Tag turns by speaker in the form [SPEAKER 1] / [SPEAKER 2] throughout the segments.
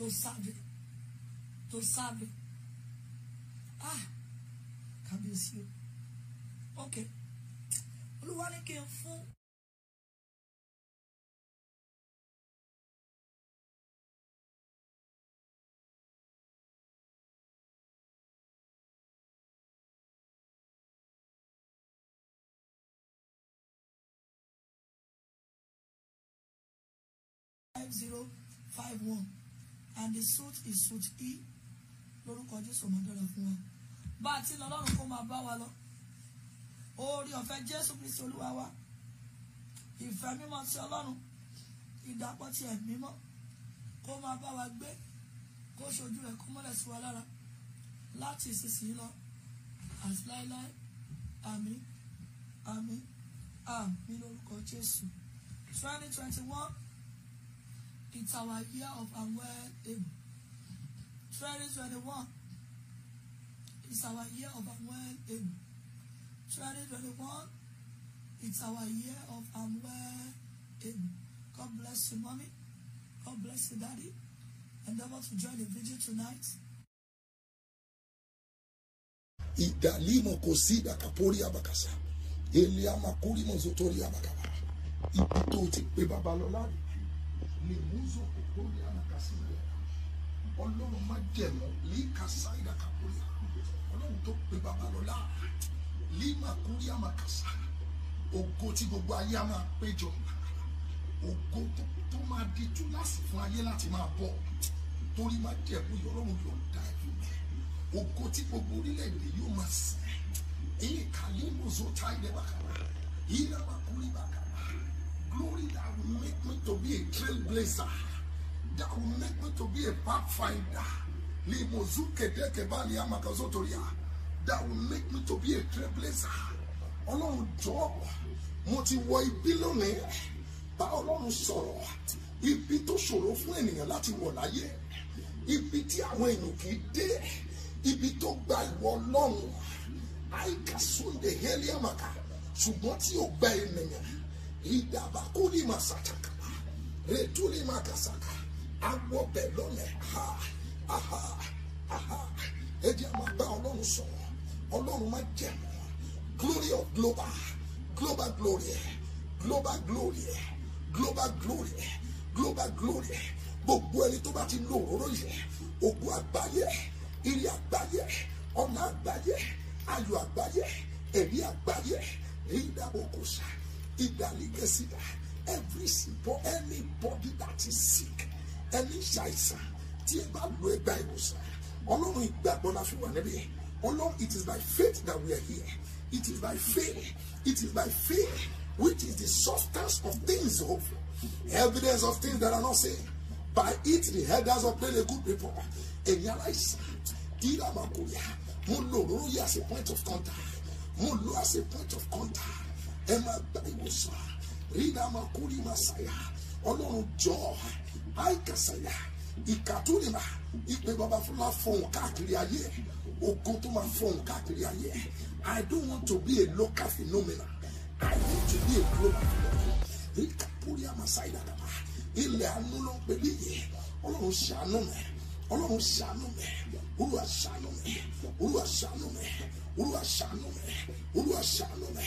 [SPEAKER 1] to serve him to serve him ah kábíyèsí o ok. Olúwa ní kí n fún. five zero five one and the suit is suit e. Lórúkọ jésù máa dára fún wa. Bá a ti lọ lọ́rùn kó máa bá wa lọ. Oore ọ̀fẹ́ jésù kristi olúwa wa. Ìfẹ́ mímọ́ ti ọlọ́run. Ìdàpọ̀ ti ẹ̀mí mímọ́. Kó máa bá wa gbé. Kó ṣojú rẹ̀ kó mọ́lẹ̀ sí wa lára. Láti ìsinsìnyí lọ. Àti láéláé àmín. Àmín. Àmín lórúkọ jésù. Twenty twenty one. It's our year of unwell able. 2021 is our year of unwell able. 2021 it's our year of unwell able. God bless you, mommy. God bless you, daddy. And Endeavor to join the video tonight.
[SPEAKER 2] idalimo kosida kapori abakasa eliama kuri mozotori abakaba ibi tó ti pé babalọlá rè lè múzò kòkòrò ànàkàsí rẹ ọlọ́run má jẹ̀mọ́ líka sáìdà kapori ọlọ́run tó pé babalọlá lima kuri àmàkàsá ògo tí gbogbo ayé á máa péjọ ògo tó tó máa di túláàsì fún ayé láti máa bọ̀ torí májẹ̀mú ọlọ́run yóò dá ẹ̀ fún mi ògo tí gbogbo orílẹ̀-èdè yóò máa sìn èyí kàlí mọ̀zọ́ táyé bàkàrà yìí kúrì bàkàrà glory that will make me to be a trailblazer that will make me to be a pathfinder. That will make me to be a trailblazer. Ọlọ́run jọ̀ọ́ mo ti wọ ibi lónìí bá ọlọ́run sọ̀rọ̀ ibi tó ṣòro fún ènìyàn láti wọ̀ láyé ibi tí àwọn èèyàn kì í dé ibi tó gba ìwọ ọlọ́run. Àìkà sunday heliamaka ṣùgbọ́n tí ò gba ènìyàn ìdàbà kó ní ma ṣàtàkàlà rètú ní ma kàṣàkà awọbẹ lọlẹ ha aha. Aha ẹdí a máa bá ọlọ́run sọ̀rọ̀ máa jẹ. Mọ́ glory of global. Global glory. Global glory. Global glory. Global glory. Gbogbo ẹni tó bá ti lo òróró yẹ ogun àgbáyé ire àgbáyé ọ̀nà àgbáyé ayọ̀ àgbáyé ẹ̀rí àgbáyé ìdàbòkòsà ìdàlígẹ̀sídà every simple anybody that is sick ẹni ṣàìsàn tí ẹ bá lo ẹgbà ìwòsàn ọlọ́run ìgbàgbọ́ la fi it is by faith that we are here. It is by faith it is by faith which is the substance of things for evidence of things that are not seen. By it the elders obtain a good report. Ẹ̀yin aláìsàn dídá a point of contact. Mo as a point of contact ẹ ìwòsàn rídà máa kú máa ṣàyà ọlọ́run jọ àìkàṣàyà ìkàtúrìmà ìpè bàbá fúnra fọhùn káàkiri ayé. Ogun tó máa fọhùn káàkiri ayé. I don't want to be a local phenomenon. I want to be a global phenomenon. Ìkàtúrì àmàṣàyà dàbà ilẹ̀ àánú ló ń ọlọ́run ṣàánú mi. Ọlọ́run ṣàánú mi. Olúwa ṣàánú mi. Olúwa ṣàánú mi. Olúwa ṣàánú mi. Olúwa ṣàánú mi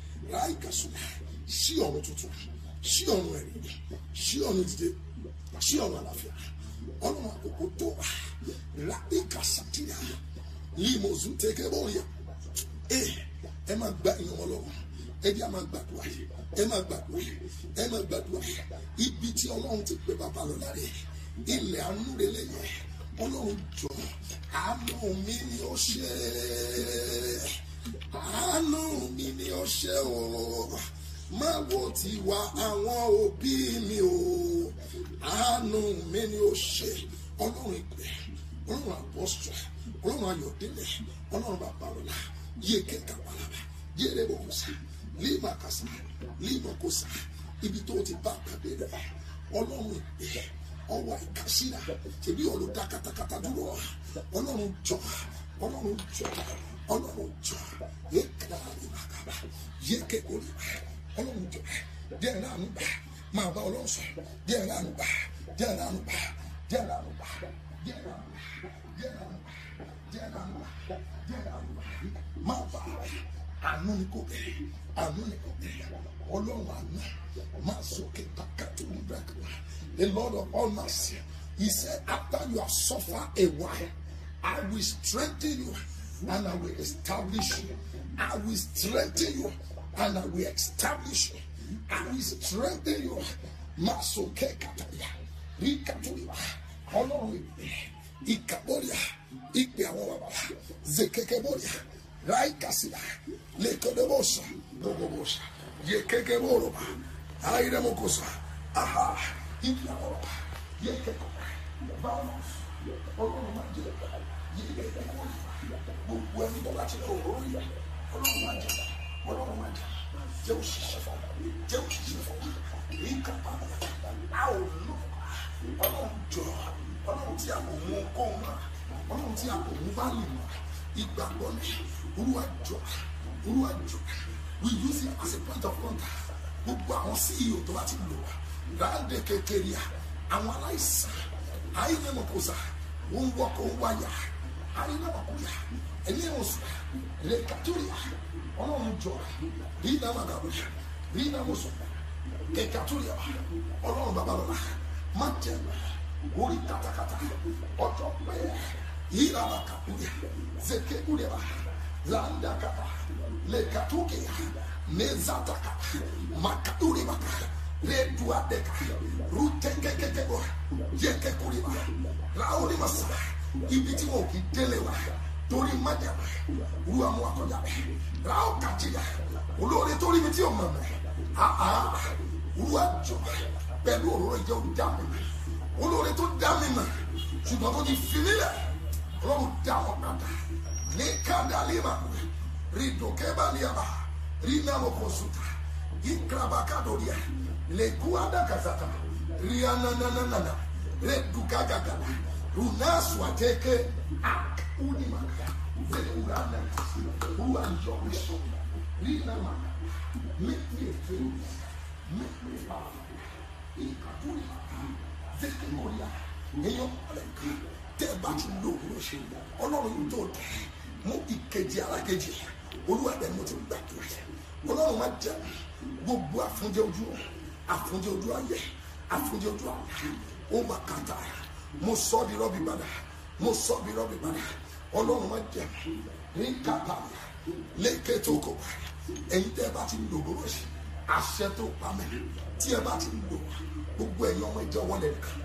[SPEAKER 2] ráì kàṣùlá sí ọ̀run tuntun sí ọ̀run ẹ̀rí sí ọ̀run dídé sí ọ̀run àlàáfíà. Ọlọ́run àkókò tó ráì kàṣàtìyà limozu tẹ́kẹ́ bọ́ọ̀lì ẹ ẹ máa gba ìyẹn wọn lọ́wọ́ ẹ bí a máa gbàdúrà. Ẹ máa gbàdúrà. Ẹ máa gbàdúrà. Ibi tí ọlọ́run ti pè bàbá lọ láre. Ilẹ̀ anúrelẹ̀ yẹn ọlọ́run jọ àánú mi ni ó ṣe àánú mi ni ṣe o. Má wo tiwa àwọn òbí mi o. Àánú mi ni ó ṣe. Ọlọ́run ìpè ọlọ́run àpọ́sù ọlọ́run ayọ̀délẹ̀ ọlọ́run babalọ́lá yéèké kàpàlàbà yéèrè bòkúsà límà kàsà límà kòsà ibi tó ti bá pàdé rẹ̀. Ọlọ́run ìpè ọwọ́ ìkàsíra tèmi ọ̀lọ́ dá katakata dúró. Ọlọ́run jọ ọlọ́run jọ ọlọ́run jọ yéèké kàpàlàbà yéèké kòlìbà ọlọ́run jọ díẹ̀ náà ń bá máa bá sọ díẹ̀ náà ń bá díẹ̀ náà ń bá díẹ̀ náà ń bá díẹ̀ náà ń bá díẹ̀ náà ń bá díẹ̀ náà ń bá díẹ̀ náà ń bá ni kò bẹ̀rẹ̀ àánú ni kò bẹ̀rẹ̀ ọlọ́run àánú máa the lord of all mercy he said after you have suffered a while i will strengthen you and i will establish you. I will strengthen you and i will establish you. I will strengthen you. Kàtàyà rí kàtúrìwá ọlọ́run ìpè ìkàbọ̀rìà ìpè àwọn bàbá zekekebọ̀rìà raikasila lekodebosa bobobosa yekekeboroba airemokosa aha ìpè àwọn bàbá yekekọba violence ọlọ́run máa jẹ yekekebọrìà gbogbo ẹni tó bá ti lọ òróró yẹ ọlọ́run máa jẹ ọlọ́run máa jẹ jẹ́ òṣìṣẹ́ fún jẹ́ òṣìṣẹ́ fún ìkàpá a ò lò ọlọ́run jọ ọlọ́run tí a kò mú kóun náà ọlọ́run tí a kò mú bá lè mọ̀. Ìgbàgbọ́ ni olúwa jọ olúwa jọ. We use it as a point of contact. Gbogbo àwọn ceo tó bá ti lò wá ráńdé kékeré à àwọn aláìsàn àyìnbó wọn wọkọ̀ wáyà àyìnbó ẹ̀mí ẹ̀wọ̀n sùn rẹ̀ kàtúrì ọlọ́run jọ rí iná màdà lọ rí iná mọ̀ sùn rẹ̀ kàtúrì ọlọ́run bàbá lọ́la má katakata ọjọ́ pé yíra bá kàtúrì zèké kúrẹ̀ bá láńdà kàtà lè kàtúkè mẹ́zàtàkà redua deka rutekekekebo yekekuriba raoni masa ibi tí torí májàmá ru àwọn akọjá rẹ rao kàtìyà olóore torí mi tí o mọ̀ mẹ́ àhà ru àjọ pẹ̀lú òróró ìjẹ́ òdà mi olóore tó dá mi mọ̀ ṣùgbọ́n tó ti fi mí lẹ̀ ọlọ́run dá wọn padà ní kádàlímà rí dòkébàlíàbà rí nàmókòsùtà ìkrabakadoria lè kú adakasata rí anananana unimaka vekurana ruanjomiso linamana metieferis mekurana ikakuri vekemoria èèyàn ọlẹ́ka tẹ́ ẹ bá tún lò ó ṣe ọlọ́run yìí tó dẹ̀ mú ìkejì alákejì olúwa dẹ̀ mo ti gbàdúrà ọlọ́run má jẹ́ gbogbo àfúnjẹ ojú àfúnjẹ ojú ayé àfúnjẹ ojú àlá ó wà kàtà mo sọ bi rọ́bì padà mo sọ di rọ́bì padà ọlọ́run má jẹ́ ní kàtà lẹ́kẹ́ tó kọ̀ ẹ̀yin tẹ́ bá ti lo òwúrọ̀ ṣe àṣẹ tó pa mẹ́ tí ẹ bá ti lò gbogbo ẹ̀yin ọmọ ìjọ wọlé nìkan.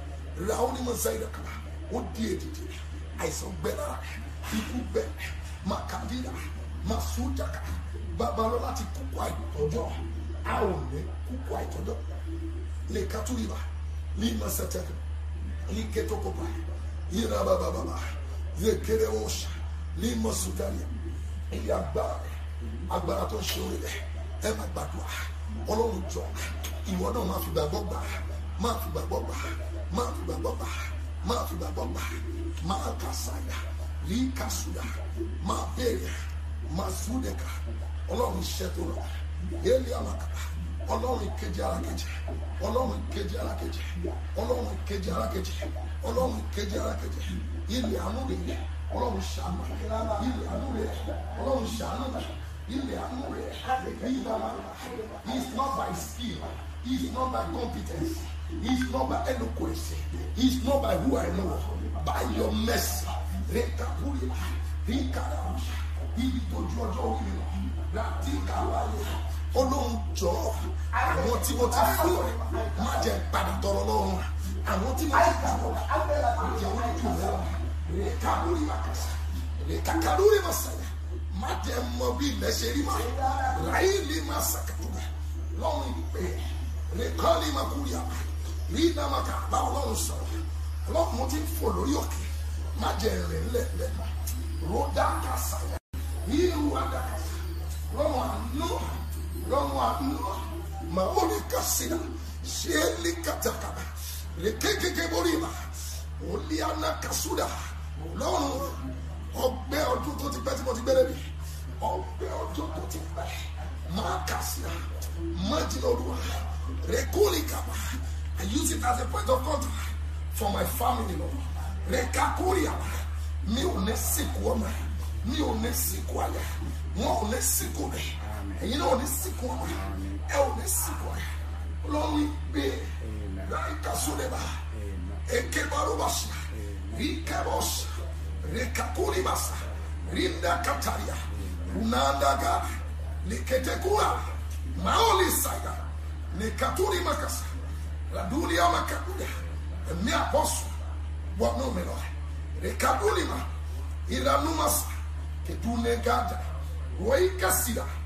[SPEAKER 2] Ra ó ní mọ̀ sáyidà kàmá ó di èdìdì àìsàn gbẹ lára ikú gbẹ makadira masudaka babalọla ti kúkú àìtọjọ. A ò ní kúkú àìtọjọ. Lè katuriba ní masẹtẹkẹ ní kẹtọkọba yìnyín bababa lè kéré ọṣà ní masudaria ilé agbára agbára tó ṣe orí rẹ ẹ má gbàdúrà. Ọlọ́run jọ ìwọ náà máa fi gbàgbọ́ gbà máa fi gbàgbọ́ gbà máa fi gbàgbọ́ gbà máa fi gbàgbọ́ gbà. Máa kà sáyà rí kàṣúdà máa béèrè máa súdẹ̀ka ọlọ́run iṣẹ́ tó rọ̀. Yéèlì àmàkàrà ọlọ́run kejì alákejì ọlọ́run kejì alákejì ọlọ́run kejì alákejì ọlọ́run kejì. Alákejì ilẹ̀ àánú rẹ̀ ọlọ́run ṣàánú ilẹ̀ àánú rẹ̀ ọlọ́run ṣàánú ilẹ̀ àánú rẹ̀. It's not by skill. It's not by competence. It's not by eloquence. It's not by who I know. By your mercy. Rekapuri rikara ibi tó ju ọjọ́ orí mi láti kàwáyé olóhùn jọ àwọn tí mo ti fún má jẹ padà tọrọ lọ́rùn àwọn tí mo ti fún jẹ wọn jù lọ. Rekapuri makasa rekakaduri masaya má jẹ mọ bí ilẹ̀ ṣe rí ma ráyìlì má sàkàtúbà lọ́rùn ìpè rekọ́lì makúrìà rí nàmàkà bá ọlọ́run sọ̀rọ̀. Ọlọ́run mo ti ń fò lórí òkè. Má jẹ ìrìn lẹ́lẹ́ ròdà kàṣàyà yíyú àdàkàṣà lọ́run àánú lọ́run àánú màórí kàṣìnà ṣéèlì kàtàkàbà lèkékèké borí ma òlì àná kàṣúdà lọ́run ọgbẹ́ ọdún tó ti pẹ́ tí mo ti gbẹ́rẹ́ mi ọgbẹ́ ọdún tó ti pẹ́ máa májìlá olúwa rẹ̀kúlì kàbà I use it as a point of contact for my family lord. Rẹ̀kàkúrì àbá mi ò ní sìnkú ọmọ. Mi ò ní sìnkú àyà wọn ò ní sìnkú rẹ ẹ̀yin náà ò ní sìnkú ọmọ ẹ ò ní sìnkú ẹ ọlọ́run gbé láì kásúlẹ̀ eke barubasa rikebos rekakuribasa rinda kataria unandaga liketekura maolisaya likaturi makasa ladulia makaduya ẹ̀mí àbọ̀sùn wọnú mi lọ rekadulima iranumasa kedunegada roikasida ratalia makurima reduadiga likuadiga zeteriamaka imbalakuta rekulima máa ṣáìdá kakura ẹkún yìí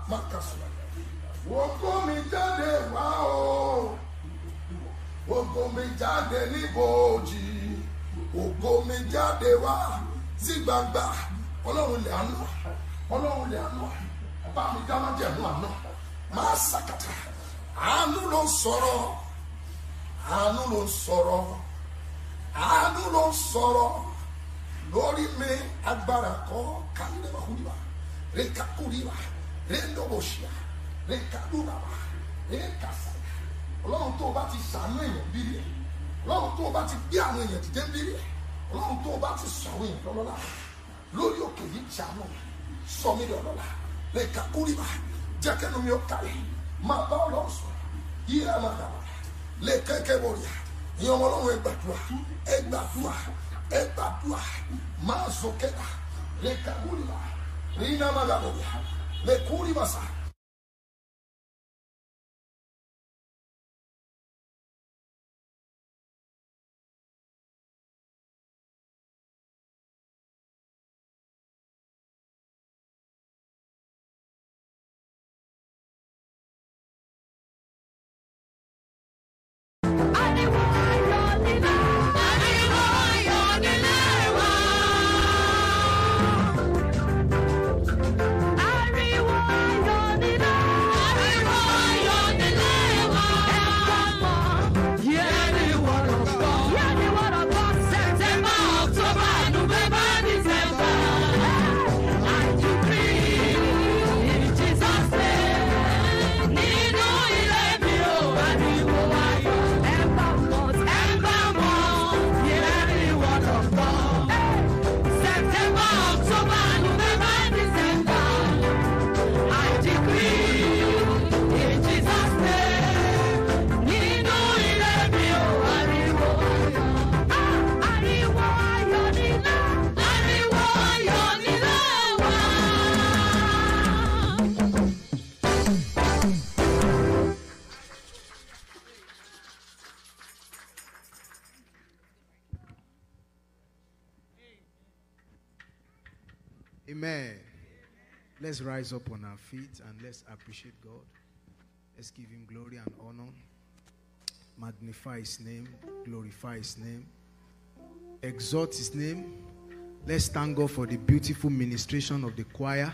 [SPEAKER 2] mákàsùn. Ògo mi jáde wá o, ògo mi jáde níbòjì, ògo mi jáde wá sí gbangba, ọlọ́run lè àná, ọlọ́run lè àná, bá mi dáná jẹ̀mú àná, máa sàkàtà, àánú ló sọ̀rọ̀, àánú ló sọ̀rọ̀, àánú ló sọ̀rọ̀. Lórí mi agbára kọ́ kálí lè wà rẹ̀ ká kúrìwà rẹ́kàkúrìbà rẹ́ndọ̀bọ̀ṣìà rẹ́kàdúràbà rẹ́kàsàyà ọlọ́run tó o bá ti sàánú èèyàn bírí ẹ̀ ọlọ́run tó o bá ti gbé àwọn èèyàn dìde bírí ẹ̀ ọlọ́run tó o bá ti sọ àwọn èèyàn lọ́lọ́lá lórí òkè yìí sàánú sọ mí di ọlọ́lá. Rẹ́kàkúrìbà jẹ́ kẹ́nu mi ó kàlẹ̀ máa bá ọlọ́run sọ yíra máa dàbà. Lè kẹ́kẹ́ bọ̀rìà ìyẹn ọmọ ọlọ́run ẹ gbàdúrà. Ẹ gbàdúrà. Ẹ gbàdúrà. Máa zọ kẹ́dà. Rẹ́kàkúrìbà rìnnà máa
[SPEAKER 3] で氷は
[SPEAKER 4] さ Let's rise up on our feet and let's appreciate God. Let's give Him glory and honor. Magnify His name, glorify His name, exalt His name. Let's thank God for the beautiful ministration of the choir.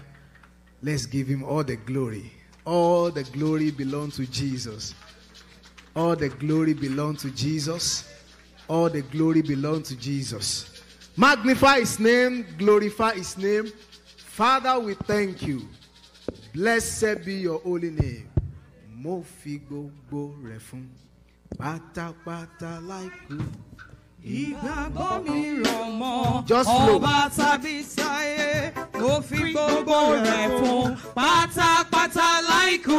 [SPEAKER 4] Let's give Him all the glory. All the glory belongs to Jesus. All the glory belongs to Jesus. All the glory belongs to Jesus. Magnify his name, glorify his name. Father, we thank you. Blessed be your holy name. Mo fi gbogbo rẹ̀ fún pátápátá láìkú.
[SPEAKER 5] Ìgbàgbọ́ mi rọ̀ mọ́ ọba tàbí sáyé mo fi gbogbo rẹ̀ fún pátápátá láìkú.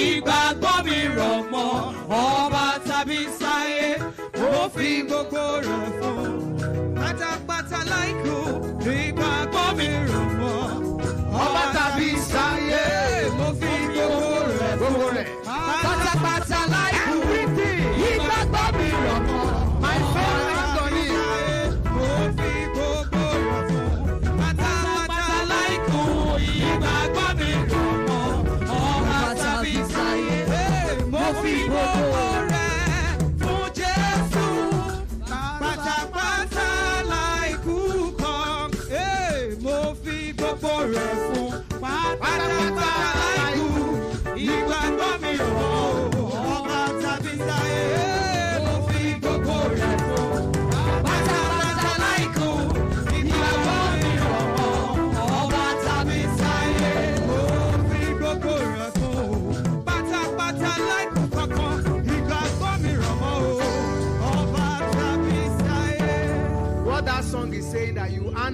[SPEAKER 5] Ìgbàgbọ́ mi rọ̀ mọ́ ọba tàbí sáyé mo fi gbogbo rẹ̀ fún. Pátápátá láìkú ìgbàgbọ́ mi rọ̀ mọ́.
[SPEAKER 4] Ọba tàbí sáyé.
[SPEAKER 5] mo fi gbogbo rẹ̀.
[SPEAKER 4] Gbogbo rẹ̀.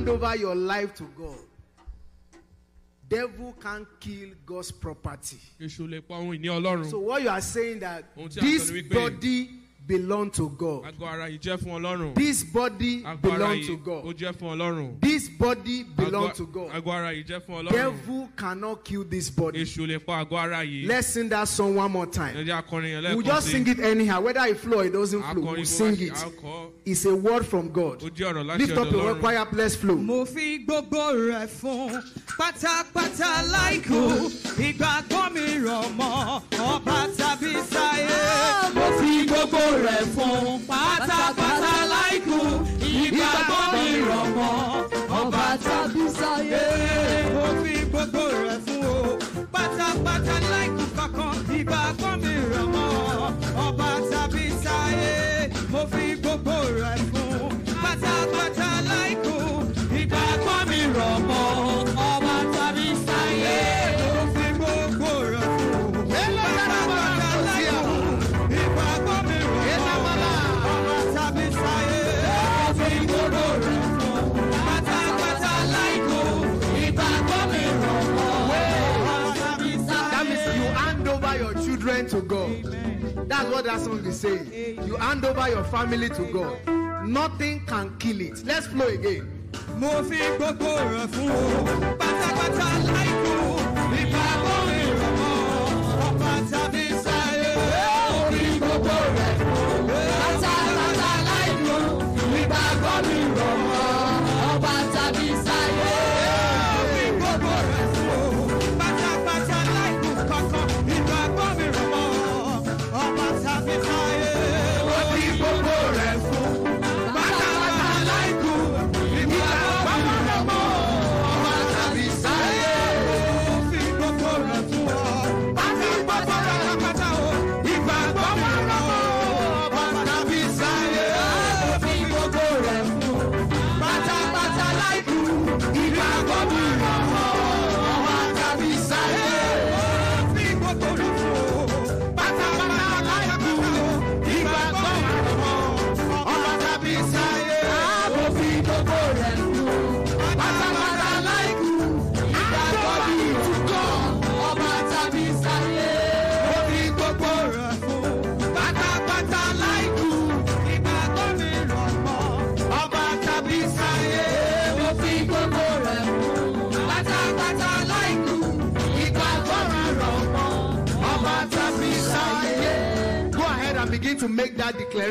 [SPEAKER 4] Hand over your life to God. Devil can't kill God's property.
[SPEAKER 6] èṣù lè pa ohun ìní ọlọ́run
[SPEAKER 4] So what you are saying that
[SPEAKER 6] Ohun tí a
[SPEAKER 4] this body belong to God.
[SPEAKER 6] àgọ́ ara yìí jẹ́ fún ọlọ́run
[SPEAKER 4] This body
[SPEAKER 6] àgọ́ ara
[SPEAKER 4] belong
[SPEAKER 6] yìí
[SPEAKER 4] to
[SPEAKER 6] ó
[SPEAKER 4] God.
[SPEAKER 6] jẹ́ fún ọlọ́run
[SPEAKER 4] This body belong to God.
[SPEAKER 6] àgọ́ ara yìí jẹ́ fún ọlọ́run
[SPEAKER 4] Devil cannot kill this body.
[SPEAKER 6] èṣù lè pa àgọ́ ara yìí
[SPEAKER 4] Let's sing that song one more time.
[SPEAKER 6] jẹ́ akọrin yẹn
[SPEAKER 4] We'll
[SPEAKER 6] lẹ́ẹ̀kan
[SPEAKER 4] just sing it anyhow, whether it flow or it doesn't flow.
[SPEAKER 6] akọrin
[SPEAKER 4] We'll sing it. It's a word from God.
[SPEAKER 6] ó jẹ́ ọ̀rọ̀ láti
[SPEAKER 4] Lift up your choir, let's flow.
[SPEAKER 5] mo fi gbogbo rẹ̀ fún pátápátá láìkú ìgbàgbọ́ mi rọ̀ mọ́ ọba tàbí sáyé. Ah, mo fi gbogbo rẹ̀ fún pátápátá láìkú ìgbàgbọ́ mi rọ̀ mọ́ ọba tàbí sáyé. mo fi gbogbo rẹ̀ fún o pátápátá láìkú kankan ìgbàgbọ́ mi rọ̀ mọ́ ọba tàbí sáyé. mo fi gbogbo rẹ̀ fún
[SPEAKER 4] that song is saying. You hand over your family to God. Nothing can kill it. Let's flow again.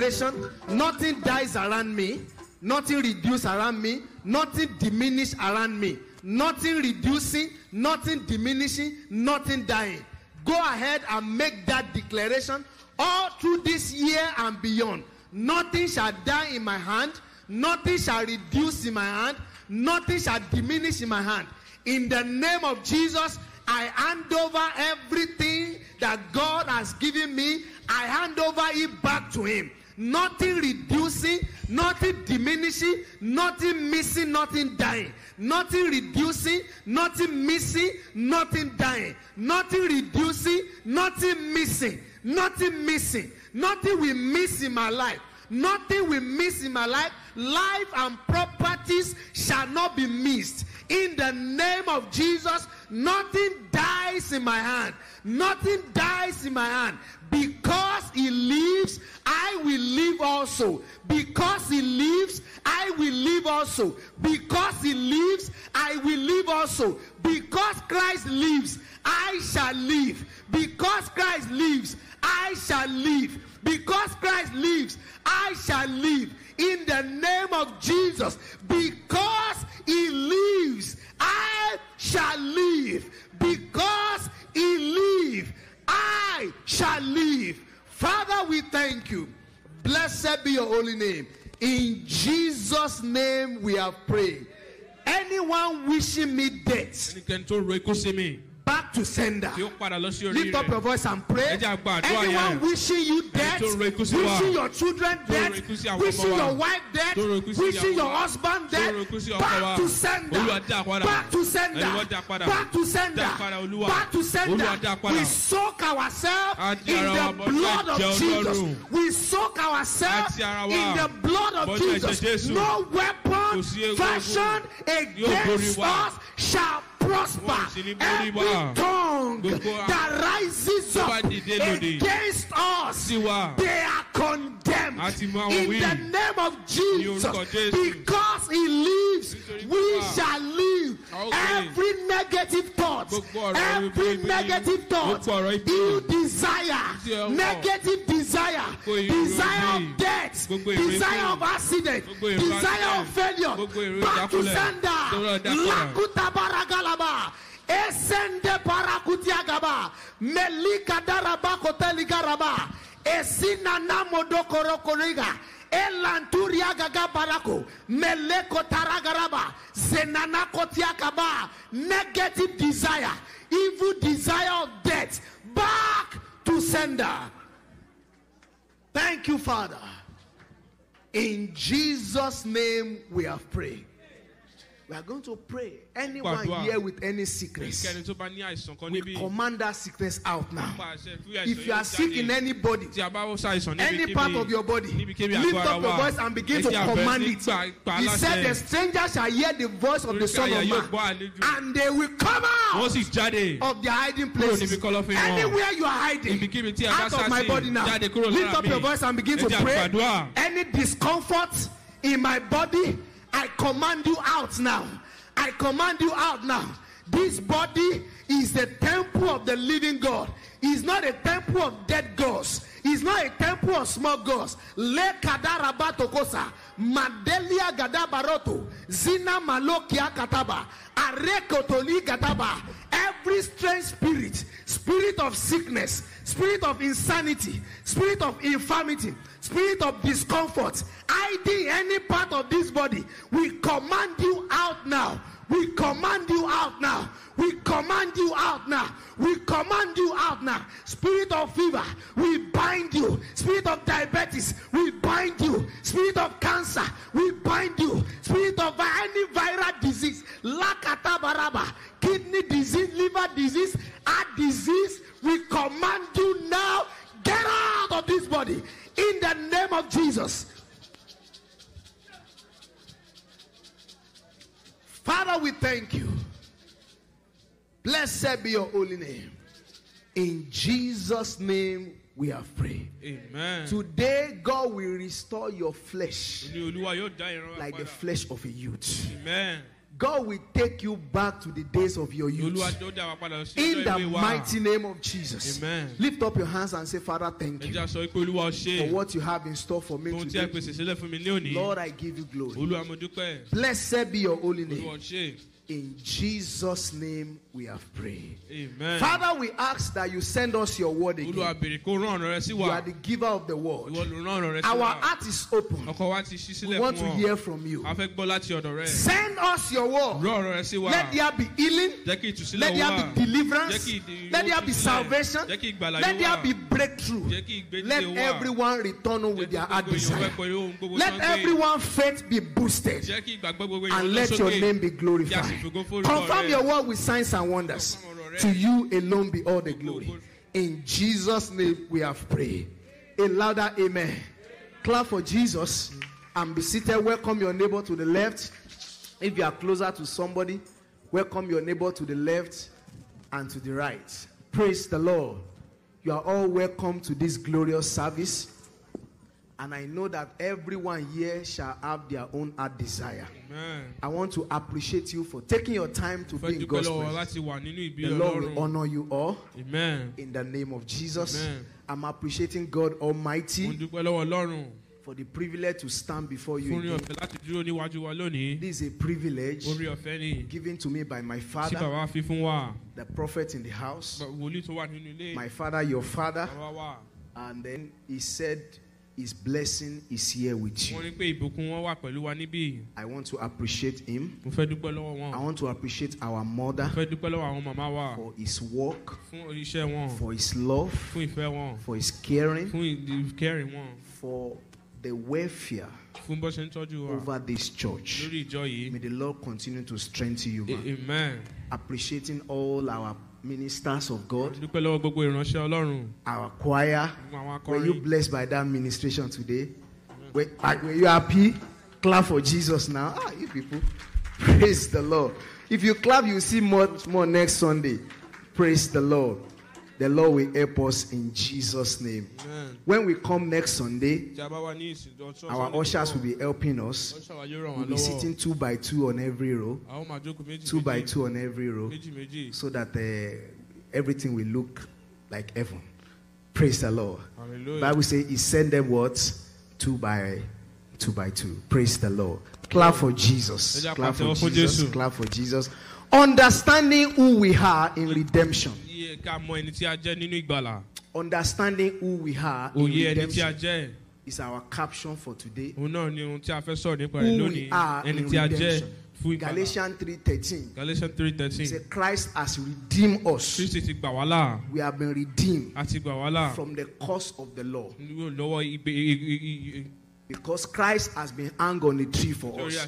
[SPEAKER 4] Declaration. Nothing dies around me. Nothing reduces around me. Nothing diminishes around me. Nothing reducing. Nothing diminishing. Nothing dying. Go ahead and make that declaration all through this year and beyond. Nothing shall die in my hand. Nothing shall reduce in my hand. Nothing shall diminish in my hand. In the name of Jesus, I hand over everything that God has given me. I hand over it back to Him. Nothing reducing, nothing diminishing, nothing missing, nothing dying. Nothing reducing, nothing missing, nothing dying. Nothing reducing, nothing missing, nothing missing. Nothing will miss in my life. Nothing will miss in my life. Life and properties shall not be missed. In the name of Jesus, nothing dies in my hand. Nothing dies in my hand. Because he lives, I will live also. Because he lives, I will live also. Because he lives, I will live also. Because Christ lives, I shall live. Because Christ lives, I shall live. Because Christ lives, I shall live. In the name of Jesus. Because Blessed be your holy name. In Jesus' name we have prayed. Anyone wishing me death, to sender. Lift up your voice and pray. Anyone wishing you death, wishing your children death, wishing your wife death, wishing your husband death, back to sender. Back to sender. Back to sender. Back to sender. We soak ourselves in the blood of Jesus. We soak ourselves in the blood of Jesus. No weapon fashioned against us shall prosper. Every tongue that rises up against us, they are condemned. In the name of Jesus, because He lives, we shall live. Every negative thought, every negative thought, you desire, negative desire, desire of death, desire of accident, desire of failure, back to sender. Baragalaba. Esende parakutiagaba. Melika daraba koteligaraba. Esina namodokorokorega. Elanturia gaga barako. Meleko taragaraba. Zenana kotiakaba. Negative desire. Evil desire of death. Back to sender. Thank you, Father. In Jesus' name we have prayed. We are going to pray. Anyone here with any sickness,
[SPEAKER 6] ẹnikẹ́ni tó bá ní àìsàn kan
[SPEAKER 4] we command that sickness out now.
[SPEAKER 6] pa àṣẹ fún àìsàn
[SPEAKER 4] If you are sick in any body,
[SPEAKER 6] tí a bá wọ́n ṣàìsàn
[SPEAKER 4] any part of your body, lift up your voice and begin to
[SPEAKER 6] ẹ jẹ́ á bẹ̀rẹ̀
[SPEAKER 4] command it. He said, The stranger shall hear the voice of the Son of Man, and they will come out of their hiding places. Anywhere you are hiding,
[SPEAKER 6] Ibikíbi tí ẹ bá
[SPEAKER 4] out of my body now. Lift up your voice and begin to pray. Any discomfort in my body, I command you out now. I command you out now. This body is the temple of the living God. It's not a temple of dead gods. It's not a temple of small gods. Le kadarabatokosa. Madelia gadabaroto. Zina malokia kataba. Arekotoli gadaba. Every strange spirit, spirit of sickness, spirit of insanity, spirit of infirmity, spirit of discomfort, hiding any part of this body, we command you out now. We command you out now. We command you out now. We command you out now. Spirit of fever, we bind you. Spirit of diabetes, we bind you. Spirit of cancer, we bind you. Spirit of any viral disease, lakata baraba, kidney disease, liver disease, heart disease, we command you now. Get out of this body in the name of Jesus. Father, we thank you. Blessed be your holy name. In Jesus' name we have prayed.
[SPEAKER 6] amen.
[SPEAKER 4] Today, God will restore your flesh
[SPEAKER 6] ní olúwa yóò dá ìran wa
[SPEAKER 4] like the flesh of a youth.
[SPEAKER 6] amen.
[SPEAKER 4] God will take you back to the days of your youth.
[SPEAKER 6] olúwa yóò dá wa padà sí
[SPEAKER 4] In the mighty name of Jesus.
[SPEAKER 6] Amen.
[SPEAKER 4] Lift up your hands and say, Father, thank you
[SPEAKER 6] jẹ́ á sọ pé olúwa ṣe
[SPEAKER 4] for what you have in store for me
[SPEAKER 6] ohun tí ẹ
[SPEAKER 4] today.
[SPEAKER 6] pèsè sílẹ̀ fún mi ní òní
[SPEAKER 4] Lord, I give you glory.
[SPEAKER 6] olúwa mo dúpẹ́
[SPEAKER 4] Blessed be your holy name. In Jesus' name we have prayed.
[SPEAKER 6] amen.
[SPEAKER 4] Father, we ask that you send us your word again.
[SPEAKER 6] béèrè kó rán ọ̀rọ̀ rẹ sí
[SPEAKER 4] You are the giver of the word.
[SPEAKER 6] ìwọ ló rán ọ̀rọ̀ rẹ sí
[SPEAKER 4] Our heart is open.
[SPEAKER 6] ọkọ̀ wa ti ṣí
[SPEAKER 4] We want to hear from you.
[SPEAKER 6] a fẹ́ gbọ́ láti rẹ
[SPEAKER 4] Send us your word.
[SPEAKER 6] rán ọ̀rọ̀ rẹ sí wa
[SPEAKER 4] Let there be healing.
[SPEAKER 6] jẹ́ kí ìtúsílẹ̀
[SPEAKER 4] Let there be deliverance.
[SPEAKER 6] jẹ́ kí ìdí-
[SPEAKER 4] Let there be salvation.
[SPEAKER 6] jẹ́ kí ìgbàlà
[SPEAKER 4] Let there be breakthrough.
[SPEAKER 6] jẹ́ kí ìgbédìde
[SPEAKER 4] Let everyone return with their heart
[SPEAKER 6] gbogbo
[SPEAKER 4] desire.
[SPEAKER 6] pẹ̀lú ohun gbogbo
[SPEAKER 4] Let everyone faith be boosted.
[SPEAKER 6] jẹ́ kí ìgbàgbọ́ gbogbo èèyàn
[SPEAKER 4] and let your name be
[SPEAKER 6] Kí a sì
[SPEAKER 4] glorified. Confirm your word with signs and wonders. To you alone be all the glory. In Jesus' name we have prayed. A louder amen. Clap for Jesus and be seated. Welcome your neighbor to the left. If you are closer to somebody, welcome your neighbor to the left and to the right. Praise the Lord. You are all welcome to this glorious service. And I know that everyone here shall have their own heart desire.
[SPEAKER 6] Amen.
[SPEAKER 4] I want to appreciate you for taking your time to be in God's presence.
[SPEAKER 6] láti wà nínú ìbí
[SPEAKER 4] The Lord will honor you all
[SPEAKER 6] amen
[SPEAKER 4] in the name of Jesus.
[SPEAKER 6] Amen.
[SPEAKER 4] I'm appreciating God Almighty
[SPEAKER 6] dúpẹ́ lọ́wọ́ ọlọ́run
[SPEAKER 4] for the privilege to stand before you. again.
[SPEAKER 6] ọ̀fẹ́ láti dúró níwájú wa lónìí
[SPEAKER 4] This is a privilege
[SPEAKER 6] orí ọ̀fẹ́ ni
[SPEAKER 4] given to me by my father,
[SPEAKER 6] bàbá fi fún wa
[SPEAKER 4] the prophet in the house,
[SPEAKER 6] Ba- wòlíì tó wà nínú ilé
[SPEAKER 4] my father, your father. And then he said, His blessing is here with you.
[SPEAKER 6] ní pé ìbùkún wọn wà pẹ̀lú wa níbí
[SPEAKER 4] I want to appreciate him.
[SPEAKER 6] mo fẹ́ dúpẹ́ lọ́wọ́ wọn
[SPEAKER 4] I want to appreciate our mother
[SPEAKER 6] mo fẹ́ dúpẹ́ lọ́wọ́ àwọn màmá wa
[SPEAKER 4] for his work,
[SPEAKER 6] fún iṣẹ́ wọn
[SPEAKER 4] for his love,
[SPEAKER 6] fún ìfẹ́ wọn
[SPEAKER 4] for his caring, for the welfare
[SPEAKER 6] fún bó ṣe ń tọ́jú wa
[SPEAKER 4] over this church.
[SPEAKER 6] lórí ìjọ yìí
[SPEAKER 4] May the Lord continue to strengthen you. Man.
[SPEAKER 6] amen
[SPEAKER 4] Appreciating all our ministers of God,
[SPEAKER 6] dúpẹ́ lọ́wọ́ gbogbo ìránṣẹ́ ọlọ́run
[SPEAKER 4] our choir. Were you blessed by that ministration today? Were, were you happy? Clap for Jesus now. Ah, you people. Praise the Lord. If you clap, you'll see much more next Sunday. Praise the Lord. The Lord will help us in Jesus' name.
[SPEAKER 6] amen
[SPEAKER 4] When we come next Sunday,
[SPEAKER 6] tí a bá wà ní ìsìn ọjọ́
[SPEAKER 4] our ushers will be helping us.
[SPEAKER 6] ọ̀ṣà wa yóò ràn wá
[SPEAKER 4] We'll be sitting two by two on every row,
[SPEAKER 6] a ó máa jókòó méjì
[SPEAKER 4] two by two on every row, so that uh, everything will look like heaven. Praise the Lord.
[SPEAKER 6] hallelujah
[SPEAKER 4] Bible says he sent them what? Two by two by two. Praise the Lord. Clap for Jesus. Clap for Jesus. Clap for Jesus. Understanding who we are in redemption.
[SPEAKER 6] Ká mọ ẹni tí a jẹ́ nínú ìgbàlà
[SPEAKER 4] Understanding who we are in
[SPEAKER 6] òye ẹni tí a jẹ́
[SPEAKER 4] is our caption for today.
[SPEAKER 6] òun náà ni ohun tí a fẹ́ sọ̀rọ̀ nípa rẹ̀
[SPEAKER 4] Who
[SPEAKER 6] lónìí
[SPEAKER 4] we are in redemption.
[SPEAKER 6] fún ìgbàlà
[SPEAKER 4] Galatians 3:13.
[SPEAKER 6] Galatians three thirteen
[SPEAKER 4] says Christ has redeemed us.
[SPEAKER 6] Kristi ti gbà wá là
[SPEAKER 4] We have been redeemed
[SPEAKER 6] a ti gbà wá là
[SPEAKER 4] from the curse of the law
[SPEAKER 6] lọ́wọ́ i-
[SPEAKER 4] because Christ has been hung on the tree for us.